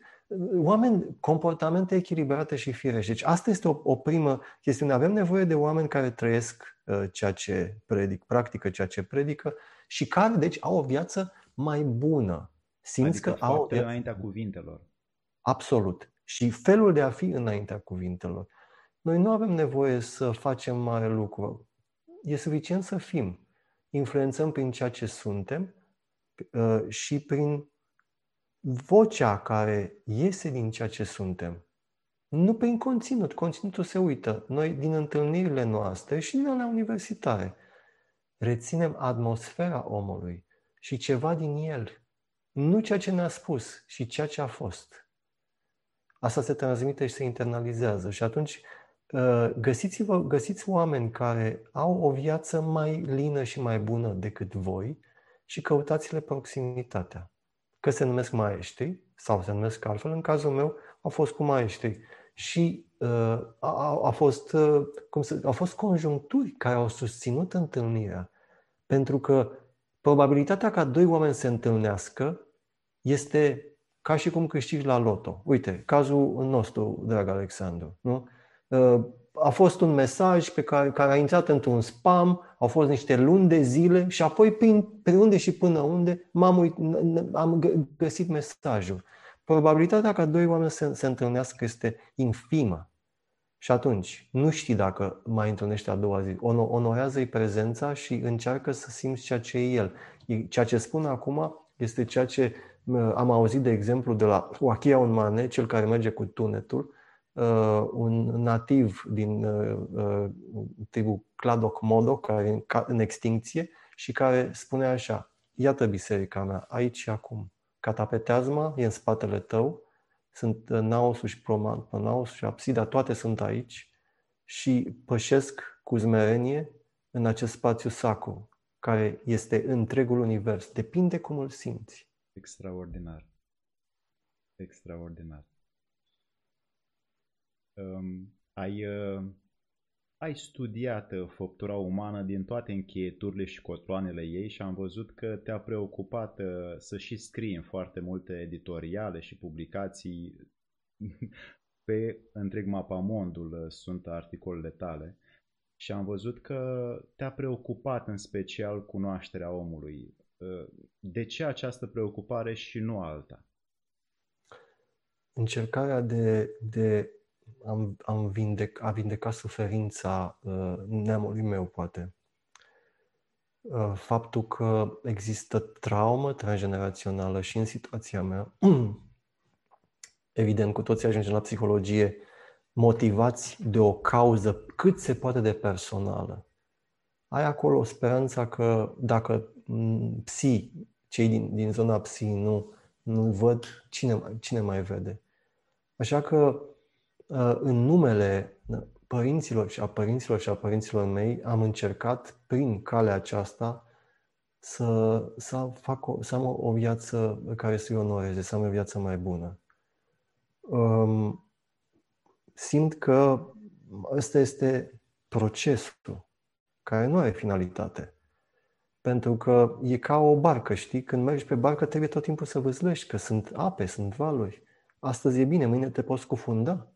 oameni, comportamente echilibrate și firești. Deci asta este o, o primă chestiune. Avem nevoie de oameni care trăiesc uh, ceea ce predic, practică ceea ce predică și care, deci, au o viață mai bună. Simți adică că au o viață... înaintea cuvintelor. Absolut. Și felul de a fi înaintea cuvintelor. Noi nu avem nevoie să facem mare lucru. E suficient să fim. Influențăm prin ceea ce suntem Uh, și prin vocea care iese din ceea ce suntem. Nu prin conținut. Conținutul se uită. Noi, din întâlnirile noastre și din alea universitare, reținem atmosfera omului și ceva din el. Nu ceea ce ne-a spus, și ceea ce a fost. Asta se transmite și se internalizează. Și atunci uh, găsiți-vă, găsiți oameni care au o viață mai lină și mai bună decât voi și căutați-le proximitatea. Că se numesc maestri sau se numesc altfel, în cazul meu au fost cu maestri. Și uh, a, a, fost, uh, cum să, au fost conjuncturi care au susținut întâlnirea. Pentru că probabilitatea ca doi oameni să se întâlnească este ca și cum câștigi la loto. Uite, cazul nostru, drag Alexandru. Nu? Uh, a fost un mesaj pe care, care a intrat într-un spam, au fost niște luni de zile și apoi prin, pe unde și până unde m-am uit, am găsit mesajul. Probabilitatea ca doi oameni să se întâlnească este infimă. Și atunci, nu știi dacă mai întâlnești a doua zi. Onorează-i prezența și încearcă să simți ceea ce e el. Ceea ce spun acum este ceea ce am auzit, de exemplu, de la Wakia Unmane, cel care merge cu tunetul, uh, un nativ din uh, uh, tribul Cladoc Modo, care e în, în extinție și care spune așa, iată biserica mea, aici și acum. Catapeteazma e în spatele tău, sunt uh, Naosul și Naosul și Apsida, toate sunt aici și pășesc cu zmerenie în acest spațiu sacru, care este întregul univers. Depinde cum îl simți. Extraordinar. Extraordinar um, ai, uh, ai studiat uh, făptura umană din toate încheieturile și cotloanele ei și am văzut că te-a preocupat uh, să și scrii în foarte multe editoriale și publicații pe întreg mapamondul uh, sunt articolele tale și am văzut că te-a preocupat în special cunoașterea omului. Uh, de ce această preocupare și nu alta? Încercarea de, de am, am vindec, a vindecat suferința uh, neamului meu, poate. Uh, faptul că există traumă transgenerațională și în situația mea, evident, cu toții ajungem la psihologie motivați de o cauză cât se poate de personală. Ai acolo speranța că dacă psi, cei din, din zona psi nu, nu văd, cine, cine mai vede? Așa că Uh, în numele părinților și a părinților și a părinților mei, am încercat prin calea aceasta să, să, fac o, să am o, o viață care să-i onoreze, să am o viață mai bună. Um, simt că ăsta este procesul care nu are finalitate. Pentru că e ca o barcă, știi? Când mergi pe barcă trebuie tot timpul să vâzlești, că sunt ape, sunt valuri. Astăzi e bine, mâine te poți scufunda.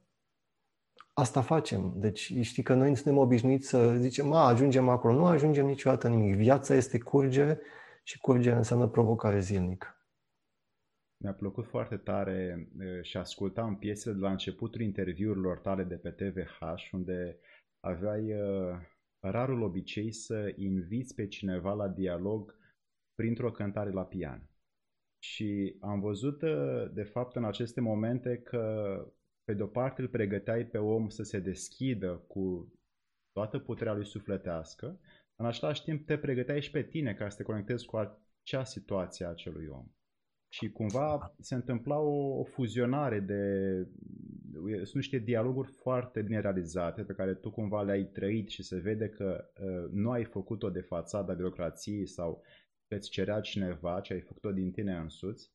Asta facem. Deci știi că noi suntem obișnuiți să zicem, a, ajungem acolo. Nu ajungem niciodată nimic. Viața este curgere și curgerea înseamnă provocare zilnică. Mi-a plăcut foarte tare și ascultam piesele de la începutul interviurilor tale de pe TVH, unde aveai rarul obicei să inviți pe cineva la dialog printr-o cântare la pian. Și am văzut, de fapt, în aceste momente că, pe de-o parte, îl pregăteai pe om să se deschidă cu toată puterea lui sufletească, în același timp te pregăteai și pe tine ca să te conectezi cu acea situație a acelui om. Și cumva se întâmpla o, o fuzionare de... Sunt niște dialoguri foarte bine realizate pe care tu cumva le-ai trăit și se vede că uh, nu ai făcut-o de fațada birocrației sau că îți cerea cineva, ci ai făcut-o din tine însuți.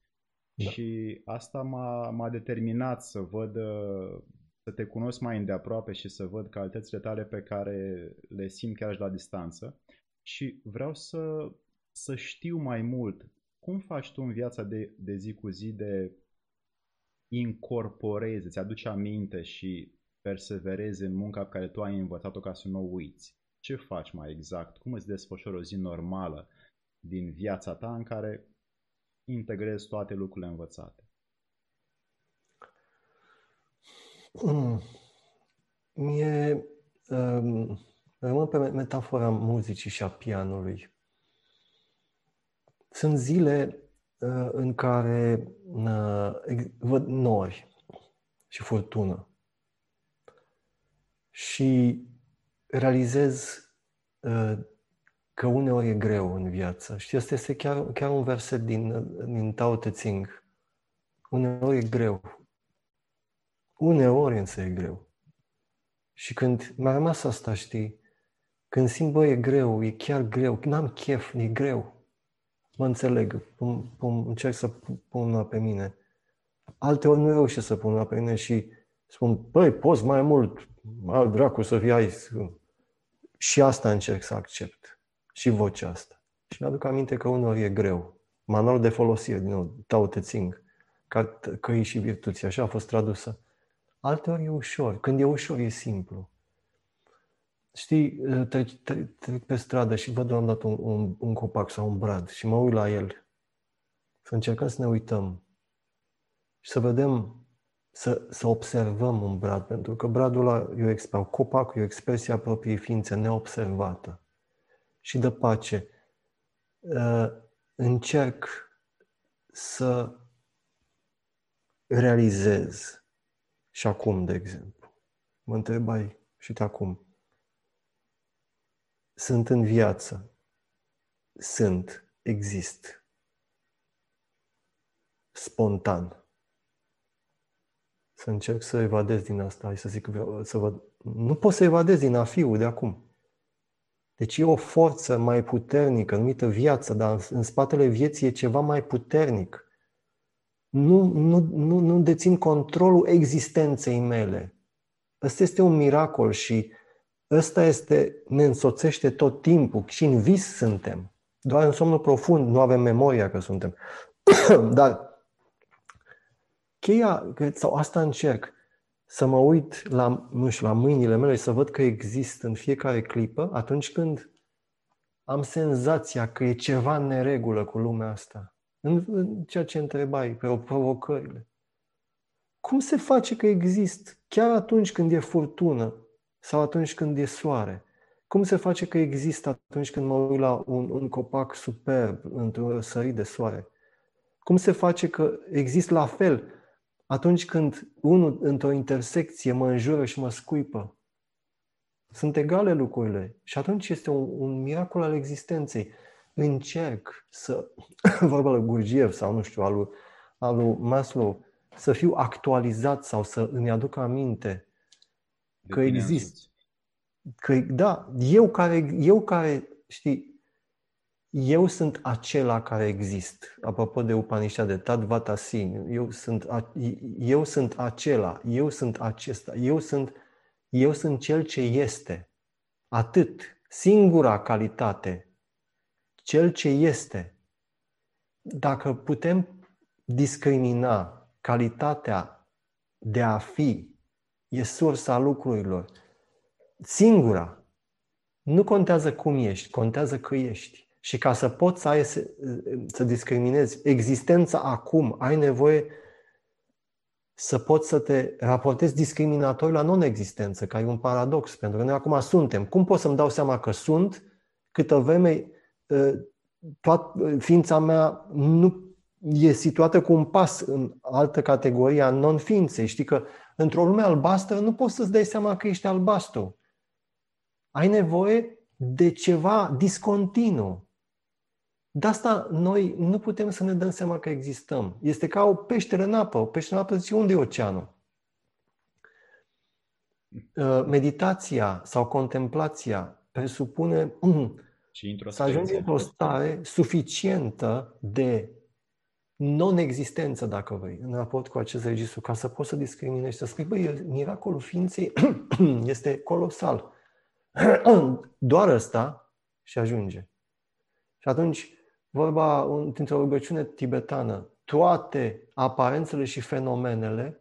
Da. Și asta m-a, m-a determinat să văd, uh, să te cunosc mai îndeaproape și să văd calitățile tale pe care le simt chiar și la distanță. Și vreau să, să știu mai mult cum faci tu în viața de, de zi cu zi de incorporezi, îți aduci aminte și perseverezi în munca pe care tu ai învățat-o ca să nu o uiți? Ce faci mai exact? Cum îți desfășori o zi normală din viața ta în care integrezi toate lucrurile învățate? Mm. Mie um, rămân pe metafora muzicii și a pianului. Sunt zile uh, în care uh, văd nori și furtună și realizez uh, că uneori e greu în viață. Și asta este chiar, chiar un verset din, din Tao Te Ching. Uneori e greu. Uneori însă e greu. Și când mi-a rămas asta, știi, când simt, bă, e greu, e chiar greu, n-am chef, e greu mă înțeleg, pun, pun, încerc să pun una pe mine. Alte ori nu reușesc să pun una pe mine și spun, băi, poți mai mult, al dracu să fii aici. Și asta încerc să accept. Și vocea asta. Și mi-aduc aminte că unor e greu. Manual de folosire, din nou, Tao Te Ching, căi și virtuții, așa a fost tradusă. Alteori e ușor. Când e ușor, e simplu. Știi, trec, trec, trec pe stradă și văd un dat un, un, un copac sau un brad și mă uit la el. Să încercăm să ne uităm și să vedem, să, să observăm un brad, pentru că bradul ăla e o expresie, copacul e o expresie a propriei ființe neobservată și de pace. Încerc să realizez și acum, de exemplu. Mă întrebai și de acum sunt în viață. Sunt, exist. Spontan. Să încerc să evadez din asta, hai să zic, să văd. Nu pot să evadez din a fiul de acum. Deci e o forță mai puternică, numită viață, dar în spatele vieții e ceva mai puternic. Nu, nu, nu, nu dețin controlul existenței mele. Ăsta este un miracol și ăsta este, ne însoțește tot timpul și în vis suntem. Doar în somnul profund nu avem memoria că suntem. Dar cheia, sau asta încerc, să mă uit la, nu știu, la mâinile mele și să văd că există în fiecare clipă atunci când am senzația că e ceva în neregulă cu lumea asta. În, în ceea ce întrebai, pe provocările. Cum se face că exist chiar atunci când e furtună, sau atunci când e soare? Cum se face că există atunci când mă uit la un, un copac superb într-o sărit de soare? Cum se face că există la fel atunci când unul într-o intersecție mă înjură și mă scuipă? Sunt egale lucrurile și atunci este un, un miracol al existenței. Încerc să, vorba lui Gurgiev sau nu știu, al lui, al lui Maslow, să fiu actualizat sau să îmi aduc aminte că există. Că, da, eu care, eu care, știi, eu sunt acela care exist. Apropo de Upanishad, de Tadvata Sin, eu sunt, eu sunt acela, eu sunt acesta, eu sunt, Eu sunt cel ce este. Atât. Singura calitate. Cel ce este. Dacă putem discrimina calitatea de a fi, e sursa lucrurilor. Singura. Nu contează cum ești, contează că ești. Și ca să poți să, ai, să, să discriminezi existența acum, ai nevoie să poți să te raportezi discriminatoriu la non-existență, care e un paradox, pentru că noi acum suntem. Cum pot să-mi dau seama că sunt câtă vreme ă, toată ființa mea nu e situată cu un pas în altă categorie a non-ființei. Știi că într-o lume albastră nu poți să-ți dai seama că ești albastru. Ai nevoie de ceva discontinu. De asta noi nu putem să ne dăm seama că existăm. Este ca o peșteră în apă. O peșteră în apă zice, unde e oceanul? Uh, meditația sau contemplația presupune și să ajungi într-o stare suficientă de non-existență, dacă vrei, în raport cu acest registru, ca să poți să discriminezi, să spui, băi, miracolul ființei este colosal. Doar ăsta și ajunge. Și atunci vorba dintr-o rugăciune tibetană, toate aparențele și fenomenele,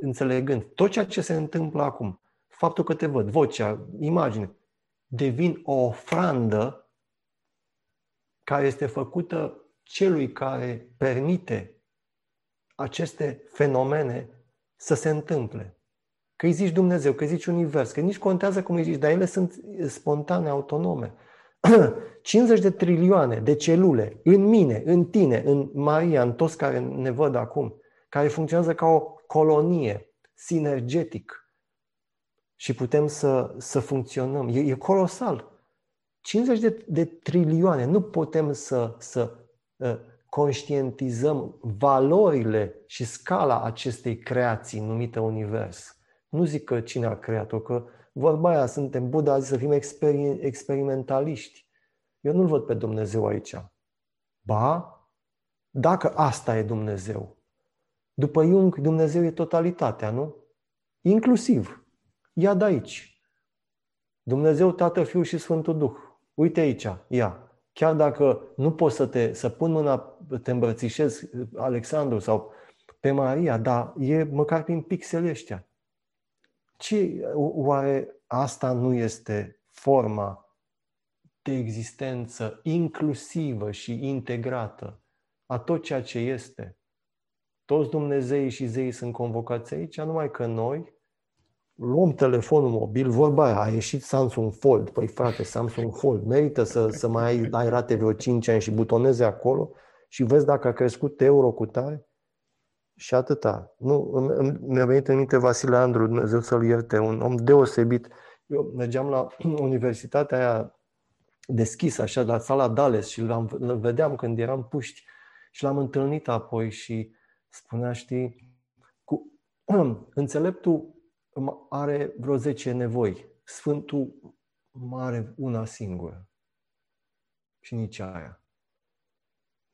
înțelegând tot ceea ce se întâmplă acum, faptul că te văd, vocea, imagine, devin o ofrandă care este făcută celui care permite aceste fenomene să se întâmple. Că îi zici Dumnezeu, că îi zici Univers, că nici contează cum îi zici, dar ele sunt spontane, autonome. 50 de trilioane de celule în mine, în tine, în Maria, în toți care ne văd acum, care funcționează ca o colonie, sinergetic. Și putem să, să funcționăm. E, e colosal. 50 de, de trilioane. Nu putem să, să uh, conștientizăm valorile și scala acestei creații numită Univers. Nu zic că cine a creat-o, că vorba aia, suntem Buddha, să fim exper- experimentaliști. Eu nu-L văd pe Dumnezeu aici. Ba, dacă asta e Dumnezeu. După Jung, Dumnezeu e totalitatea, nu? Inclusiv. Ia de aici. Dumnezeu, Tată, Fiul și Sfântul Duh. Uite aici, ia. Chiar dacă nu poți să te să pun mâna, te îmbrățișezi Alexandru sau pe Maria, dar e măcar prin pixele ăștia. Ce, oare asta nu este forma de existență inclusivă și integrată a tot ceea ce este? Toți Dumnezeii și zeii sunt convocați aici, numai că noi luăm telefonul mobil, vorba aia, a ieșit Samsung Fold. Păi frate, Samsung Fold, merită să, să mai ai, ai rate vreo 5 ani și butoneze acolo și vezi dacă a crescut euro cu tare? Și atâta. Nu, mi-a venit în minte Vasile Andru, Dumnezeu să-l ierte, un om deosebit. Eu mergeam la universitatea aia deschisă, așa, la sala Dales și l-am, l vedeam când eram puști și l-am întâlnit apoi și spunea, știi, cu, înțeleptul are vreo 10 nevoi. Sfântul are una singură. Și nici aia.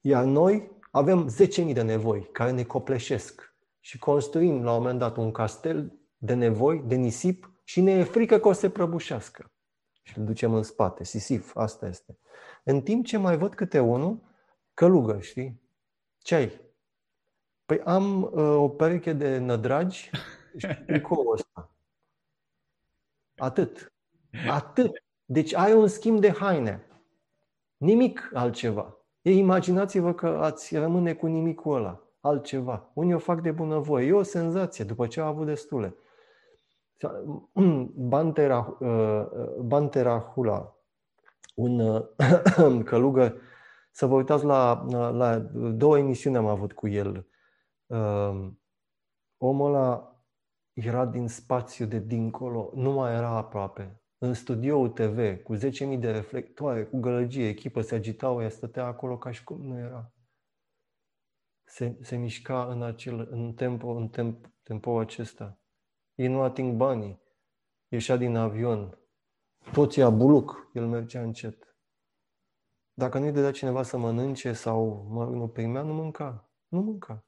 Iar noi avem 10.000 de nevoi care ne copleșesc și construim la un moment dat un castel de nevoi, de nisip și ne e frică că o să se prăbușească. Și îl ducem în spate. Sisif, asta este. În timp ce mai văd câte unul, călugă, știi? Ce ai? Păi am uh, o pereche de nădragi și tricoul ăsta. Atât. Atât. Deci ai un schimb de haine. Nimic altceva. Ei, imaginați-vă că ați rămâne cu nimicul ăla, altceva. Unii o fac de bunăvoie. E o senzație, după ce au avut destule. Bantera, uh, Bantera Hula, un uh, călugăr, să vă uitați la, la două emisiuni am avut cu el. Uh, omul ăla era din spațiu de dincolo, nu mai era aproape în studioul TV, cu 10.000 de reflectoare, cu gălăgie, echipă se agitau, ea stătea acolo ca și cum nu era. Se, se mișca în, acel, în, tempo, în temp, tempo acesta. Ei nu ating banii. Ieșea din avion. Toți ia buluc. El mergea încet. Dacă nu-i dădea cineva să mănânce sau mă, nu primea, nu mânca. Nu mânca.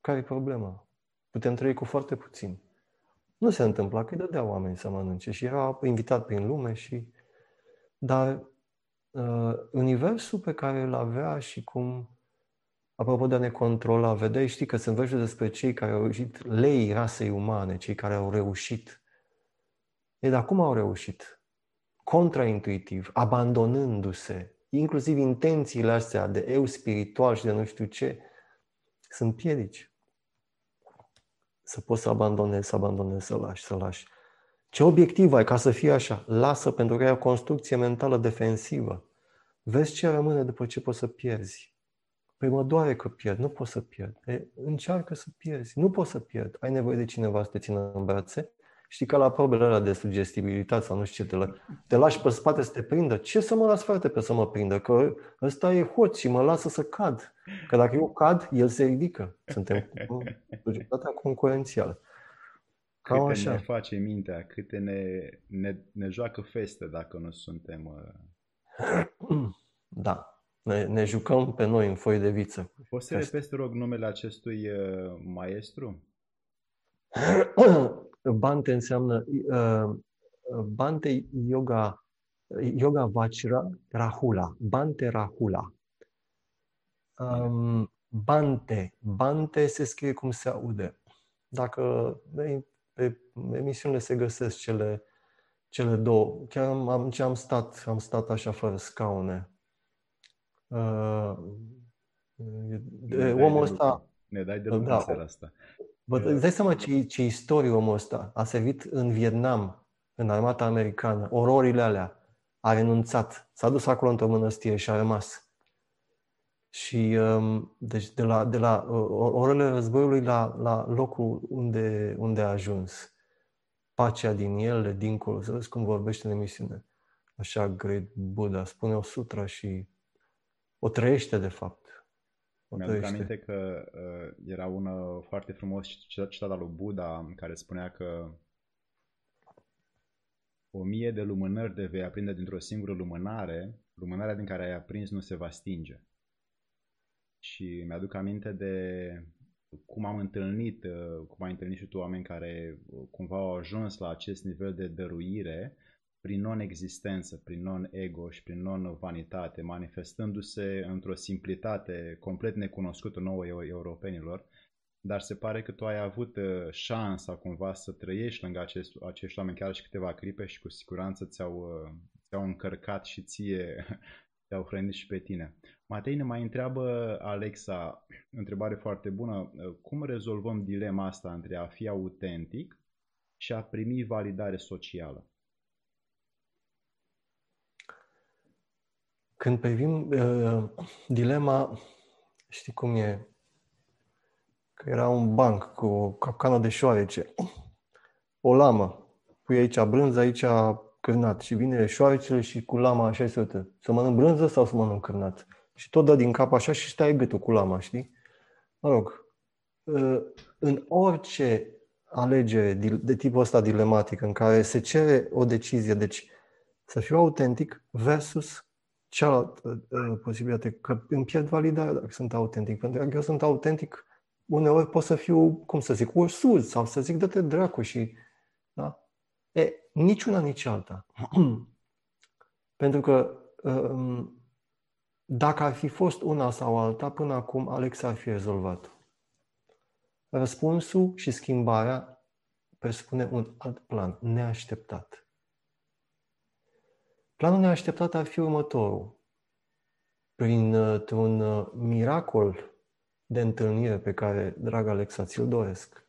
Care e problema? Putem trăi cu foarte puțin. Nu se întâmpla că îi dădea oameni să mănânce și era invitat prin lume și... Dar uh, universul pe care îl avea și cum, apropo de a ne controla, vedeai, știi că se învățe despre cei care au reușit, lei rasei umane, cei care au reușit. E, dar cum au reușit? Contraintuitiv, abandonându-se, inclusiv intențiile astea de eu spiritual și de nu știu ce, sunt piedici. Să poți să abandonezi, să abandonezi, să lași, să lași. Ce obiectiv ai ca să fie așa? Lasă pentru că ai o construcție mentală defensivă. Vezi ce rămâne după ce poți să pierzi. Păi mă doare că pierd, nu poți să pierd. E, încearcă să pierzi, nu poți să pierd. Ai nevoie de cineva să te țină în brațe Știi că la probele alea de sugestibilitate sau nu știu ce, te, la, te lași pe spate să te prindă. Ce să mă las frate pe să mă prindă? Că ăsta e hoț și mă lasă să cad. Că dacă eu cad, el se ridică. Suntem societatea concurențială. Cam câte așa. ne face mintea, câte ne, ne, ne joacă feste dacă nu suntem... Uh... Da, ne, ne jucăm pe noi în foi de viță. Poți să repezi, rog, numele acestui uh, maestru? Bante înseamnă uh, Bante Yoga, Yoga Vajra Rahula. Bante Rahula. Um, Bante. Bante se scrie cum se aude. Dacă pe emisiunile se găsesc cele, cele două. Chiar am, am, ce am stat, am stat așa fără scaune. Uh, de, omul ăsta... Ne dai de lucru da, asta. Vă îți dai seama ce, ce istorie omul ăsta a servit în Vietnam, în armata americană, ororile alea, a renunțat, s-a dus acolo într-o mănăstire și a rămas. Și um, deci de la, de la orele războiului la, la locul unde, unde a ajuns. Pacea din el, dincolo, să vezi cum vorbește în emisiune. Așa, Great Buddha, spune o sutra și o trăiește de fapt. Mi-aduc aminte că uh, era un foarte frumos citat al lui Buddha care spunea că o mie de lumânări de vei aprinde dintr-o singură lumânare, lumânarea din care ai aprins nu se va stinge. Și mi-aduc aminte de cum am întâlnit, uh, cum ai întâlnit și tu oameni care uh, cumva au ajuns la acest nivel de dăruire prin non-existență, prin non-ego și prin non-vanitate, manifestându-se într-o simplitate complet necunoscută nouă europenilor, dar se pare că tu ai avut uh, șansa cumva să trăiești lângă acest, acești oameni chiar și câteva clipe și cu siguranță ți-au, uh, ți-au încărcat și ție, te-au hrănit și pe tine. Matei ne mai întreabă Alexa, întrebare foarte bună, uh, cum rezolvăm dilema asta între a fi autentic și a primi validare socială? Când privim uh, dilema, știi cum e, că era un banc cu o capcană de șoarece, o lamă, pui aici brânză, aici cârnat și vine șoarecele și cu lama așa se uită. Să mănânc brânză sau să mănânc cârnat? Și tot dă din cap așa și stai gâtul cu lama, știi? Mă rog, uh, în orice alegere de tipul ăsta dilematic în care se cere o decizie, deci să fiu autentic versus cealaltă uh, posibilitate, că îmi pierd validarea dacă sunt autentic. Pentru că dacă eu sunt autentic, uneori pot să fiu, cum să zic, ursuz sau să zic, dă-te dracu și... Da? E, niciuna, nici alta. Pentru că um, dacă ar fi fost una sau alta, până acum Alex ar fi rezolvat. Răspunsul și schimbarea presupune un alt plan, neașteptat. Planul neașteptat ar fi următorul. Printr-un uh, miracol de întâlnire pe care, drag Alexa, ți-l doresc,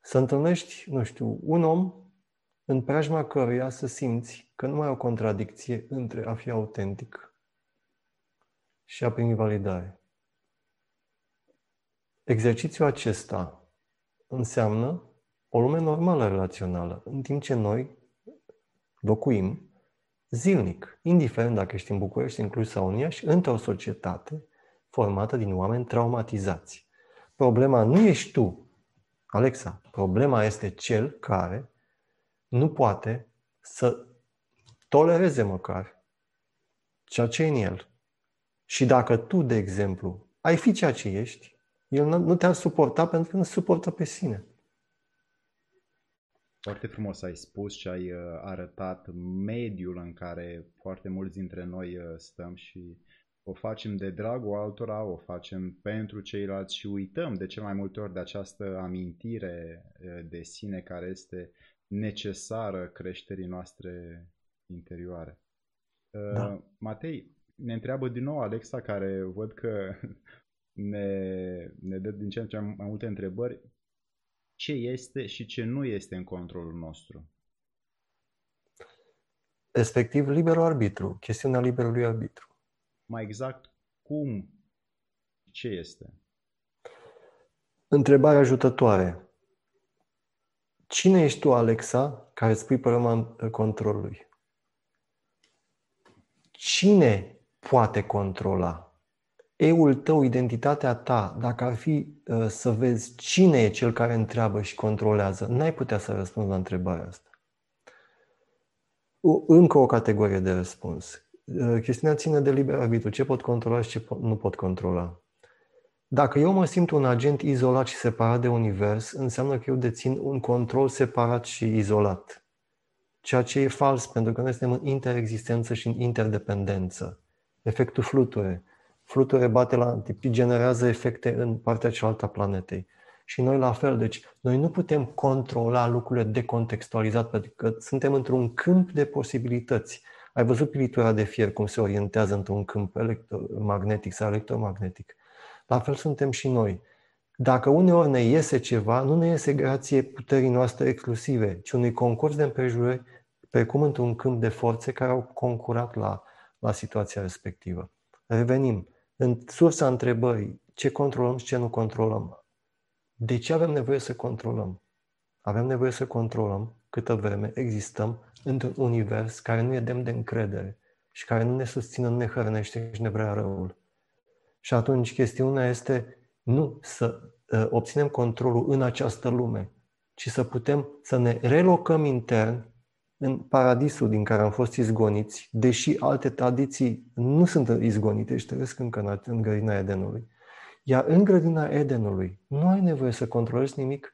să întâlnești, nu știu, un om în preajma căruia să simți că nu mai e o contradicție între a fi autentic și a primi validare. Exercițiul acesta înseamnă o lume normală relațională, în timp ce noi locuim zilnic, indiferent dacă ești în București, în Cluj sau în Iași, într-o societate formată din oameni traumatizați. Problema nu ești tu, Alexa, problema este cel care nu poate să tolereze măcar ceea ce e în el. Și dacă tu, de exemplu, ai fi ceea ce ești, el nu te-ar suporta pentru că nu suportă pe sine. Foarte frumos ai spus și ai uh, arătat mediul în care foarte mulți dintre noi uh, stăm și o facem de dragul altora, o facem pentru ceilalți și uităm de cel mai multe ori de această amintire uh, de sine care este necesară creșterii noastre interioare. Da. Matei, ne întreabă din nou Alexa, care văd că ne, ne dă din ce în ce mai multe întrebări ce este și ce nu este în controlul nostru. Respectiv, liberul arbitru, chestiunea liberului arbitru. Mai exact, cum, ce este? Întrebare ajutătoare. Cine ești tu, Alexa, care spui problema controlului? Cine poate controla? Eul tău, identitatea ta, dacă ar fi uh, să vezi cine e cel care întreabă și controlează, n-ai putea să răspunzi la întrebarea asta. Încă o categorie de răspuns. Uh, chestiunea ține de liber arbitru. Ce pot controla și ce nu pot controla. Dacă eu mă simt un agent izolat și separat de univers, înseamnă că eu dețin un control separat și izolat. Ceea ce e fals, pentru că noi suntem în interexistență și în interdependență. Efectul fluture fluture bate la antipi, generează efecte în partea cealaltă a planetei. Și noi la fel, deci noi nu putem controla lucrurile decontextualizat, pentru că suntem într-un câmp de posibilități. Ai văzut pilitura de fier cum se orientează într-un câmp electromagnetic sau electromagnetic. La fel suntem și noi. Dacă uneori ne iese ceva, nu ne iese grație puterii noastre exclusive, ci unui concurs de împrejurări, precum într-un câmp de forțe care au concurat la, la situația respectivă. Revenim în sursa întrebării ce controlăm și ce nu controlăm. De ce avem nevoie să controlăm? Avem nevoie să controlăm câtă vreme existăm într-un univers care nu e demn de încredere și care nu ne susține, nu ne hrănește și ne vrea răul. Și atunci chestiunea este nu să uh, obținem controlul în această lume, ci să putem să ne relocăm intern în paradisul din care am fost izgoniți, deși alte tradiții nu sunt izgonite și trăiesc încă în grădina Edenului. Iar în grădina Edenului nu ai nevoie să controlezi nimic,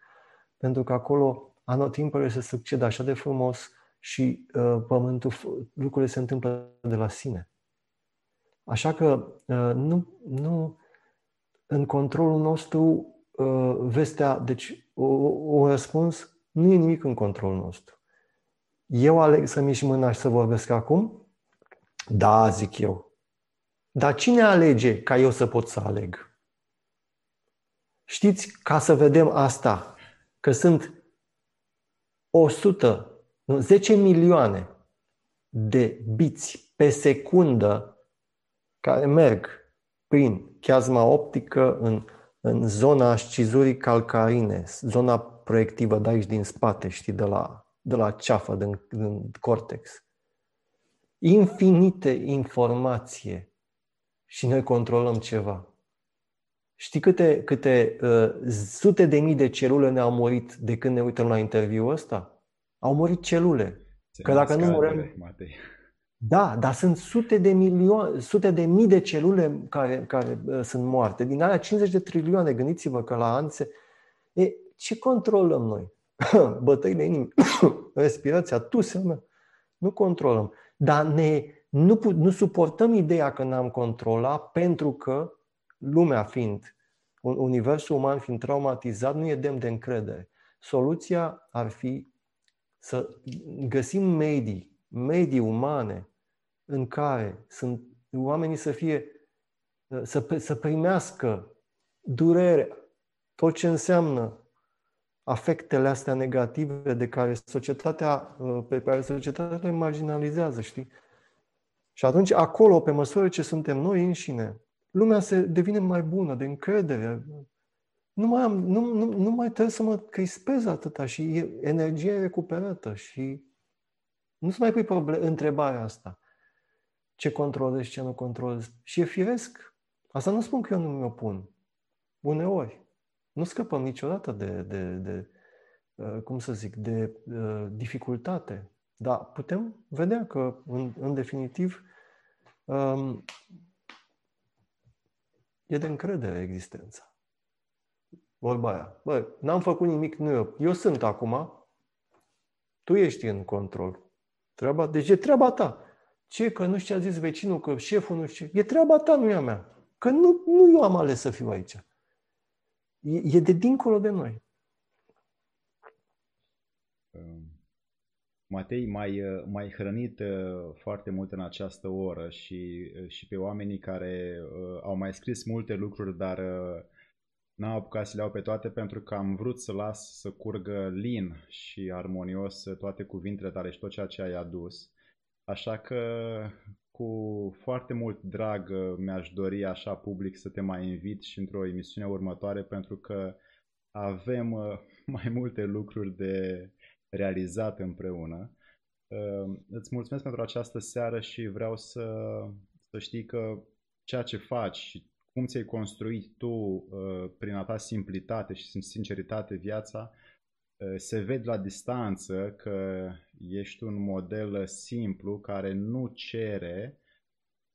pentru că acolo anotimpele se succede așa de frumos și uh, pământul, lucrurile se întâmplă de la sine. Așa că uh, nu, nu în controlul nostru uh, vestea, deci un răspuns, nu e nimic în controlul nostru. Eu aleg să mișc mâna și să vorbesc acum? Da, zic eu. Dar cine alege ca eu să pot să aleg? Știți, ca să vedem asta, că sunt 100, nu, 10 milioane de biți pe secundă care merg prin chiazma optică în, în zona scizurii calcarine, zona proiectivă de aici din spate, știi, de la de la ceafă, din, din cortex. Infinite informație și noi controlăm ceva. Știi câte, câte uh, sute de mii de celule ne-au murit de când ne uităm la interviul ăsta? Au murit celule. Se că dacă nu murim... Da, dar sunt sute de milioane, sute de mii de celule care, care uh, sunt moarte. Din alea 50 de trilioane, gândiți-vă că la ani se... E, ce controlăm noi? bătăile inimii, respirația, tusea Nu controlăm. Dar ne, nu, nu suportăm ideea că n-am controlat pentru că lumea fiind, universul uman fiind traumatizat, nu e demn de încredere. Soluția ar fi să găsim medii, medii umane în care sunt oamenii să fie, să, să primească durere, tot ce înseamnă afectele astea negative de care societatea, uh, pe care societatea le marginalizează, știi? Și atunci, acolo, pe măsură ce suntem noi înșine, lumea se devine mai bună, de încredere. Nu mai, am, nu, nu, nu mai trebuie să mă crispez atâta și energia e recuperată și nu să mai pui problem, întrebarea asta. Ce controlezi, ce nu controlezi. Și e firesc. Asta nu spun că eu nu mi-o pun. Uneori. Nu scăpăm niciodată de, de, de uh, cum să zic, de uh, dificultate. Dar putem vedea că, în, în definitiv, um, e de încredere existența. Vorba aia. Bă, n-am făcut nimic, nu eu. Eu sunt acum. Tu ești în control. Treaba, deci e treaba ta. Ce? Că nu știu ce a zis vecinul, că șeful nu știu. E treaba ta, nu e a mea. Că nu, nu eu am ales să fiu aici. E, e de dincolo de noi. Matei, mai, mai hrănit uh, foarte mult în această oră și, uh, și pe oamenii care uh, au mai scris multe lucruri, dar n-am apucat să le iau pe toate pentru că am vrut să las să curgă lin și armonios toate cuvintele tale și tot ceea ce ai adus. Așa că cu foarte mult drag mi-aș dori așa public să te mai invit și într-o emisiune următoare pentru că avem mai multe lucruri de realizat împreună. Îți mulțumesc pentru această seară și vreau să, să știi că ceea ce faci și cum ți-ai construit tu uh, prin a ta simplitate și sinceritate viața, uh, se vede la distanță că ești un model simplu care nu cere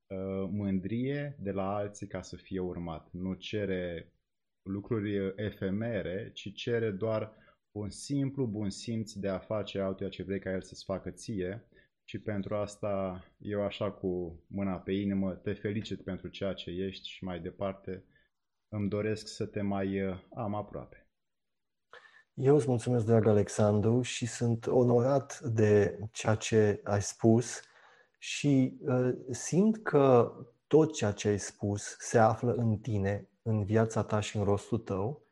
uh, mândrie de la alții ca să fie urmat. Nu cere lucruri efemere, ci cere doar un simplu bun simț de a face altuia ce vrei ca el să-ți facă ție și pentru asta eu așa cu mâna pe inimă te felicit pentru ceea ce ești și mai departe îmi doresc să te mai uh, am aproape. Eu îți mulțumesc, drag Alexandru, și sunt onorat de ceea ce ai spus și uh, simt că tot ceea ce ai spus se află în tine, în viața ta și în rostul tău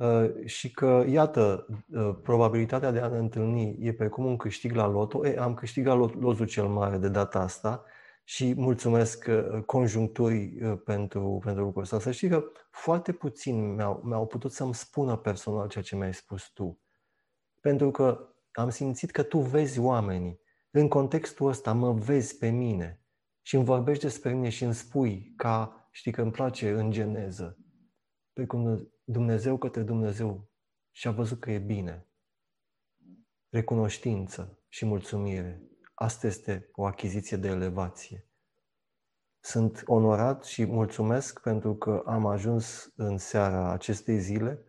Uh, și că, iată, uh, probabilitatea de a ne întâlni e precum un câștig la loto. E, am câștigat lotul cel mare de data asta și mulțumesc uh, conjuncturii pentru, pentru lucrul ăsta. Să știi că foarte puțin mi-au, mi-au putut să-mi spună personal ceea ce mi-ai spus tu. Pentru că am simțit că tu vezi oamenii. În contextul ăsta mă vezi pe mine și îmi vorbești despre mine și îmi spui ca, știi că îmi place în geneză, pe cum Dumnezeu către Dumnezeu și a văzut că e bine. Recunoștință și mulțumire. Asta este o achiziție de elevație. Sunt onorat și mulțumesc pentru că am ajuns în seara acestei zile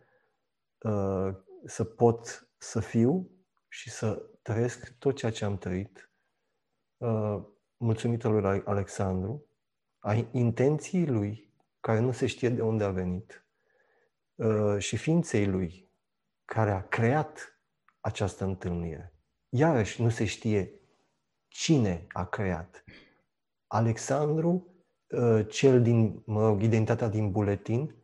uh, să pot să fiu și să trăiesc tot ceea ce am trăit. Uh, mulțumită lui Alexandru, a intenției lui, care nu se știe de unde a venit, Uh, și ființei lui care a creat această întâlnire. Iarăși nu se știe cine a creat. Alexandru, uh, cel din, mă rog, identitatea din buletin,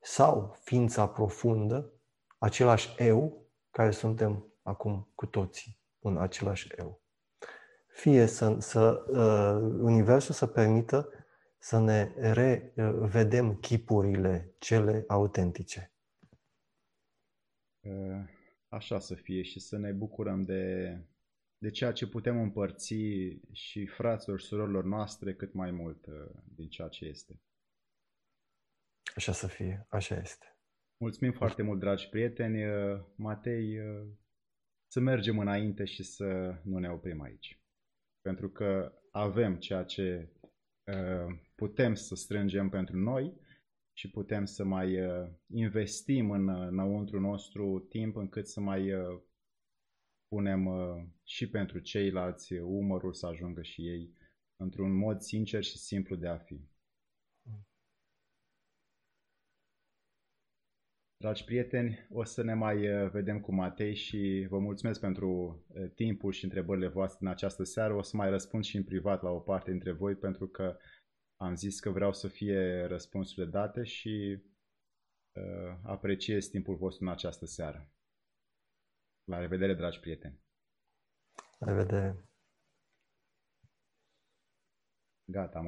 sau ființa profundă, același eu, care suntem acum cu toții, un același eu. Fie să, să uh, Universul să permită să ne revedem chipurile cele autentice. Așa să fie și să ne bucurăm de, de ceea ce putem împărți și fraților și surorilor noastre cât mai mult din ceea ce este. Așa să fie, așa este. Mulțumim foarte mult, dragi prieteni. Matei, să mergem înainte și să nu ne oprim aici. Pentru că avem ceea ce putem să strângem pentru noi și putem să mai uh, investim în, uh, înăuntru nostru timp încât să mai uh, punem și pentru ceilalți umărul să ajungă și ei într-un mod sincer și simplu de a fi. Dragi prieteni, o să ne mai vedem cu Matei și vă mulțumesc pentru timpul și întrebările voastre în această seară. O să mai răspund și în privat la o parte dintre voi pentru că am zis că vreau să fie răspunsurile date și uh, apreciez timpul vostru în această seară. La revedere, dragi prieteni! La revedere! Gata, am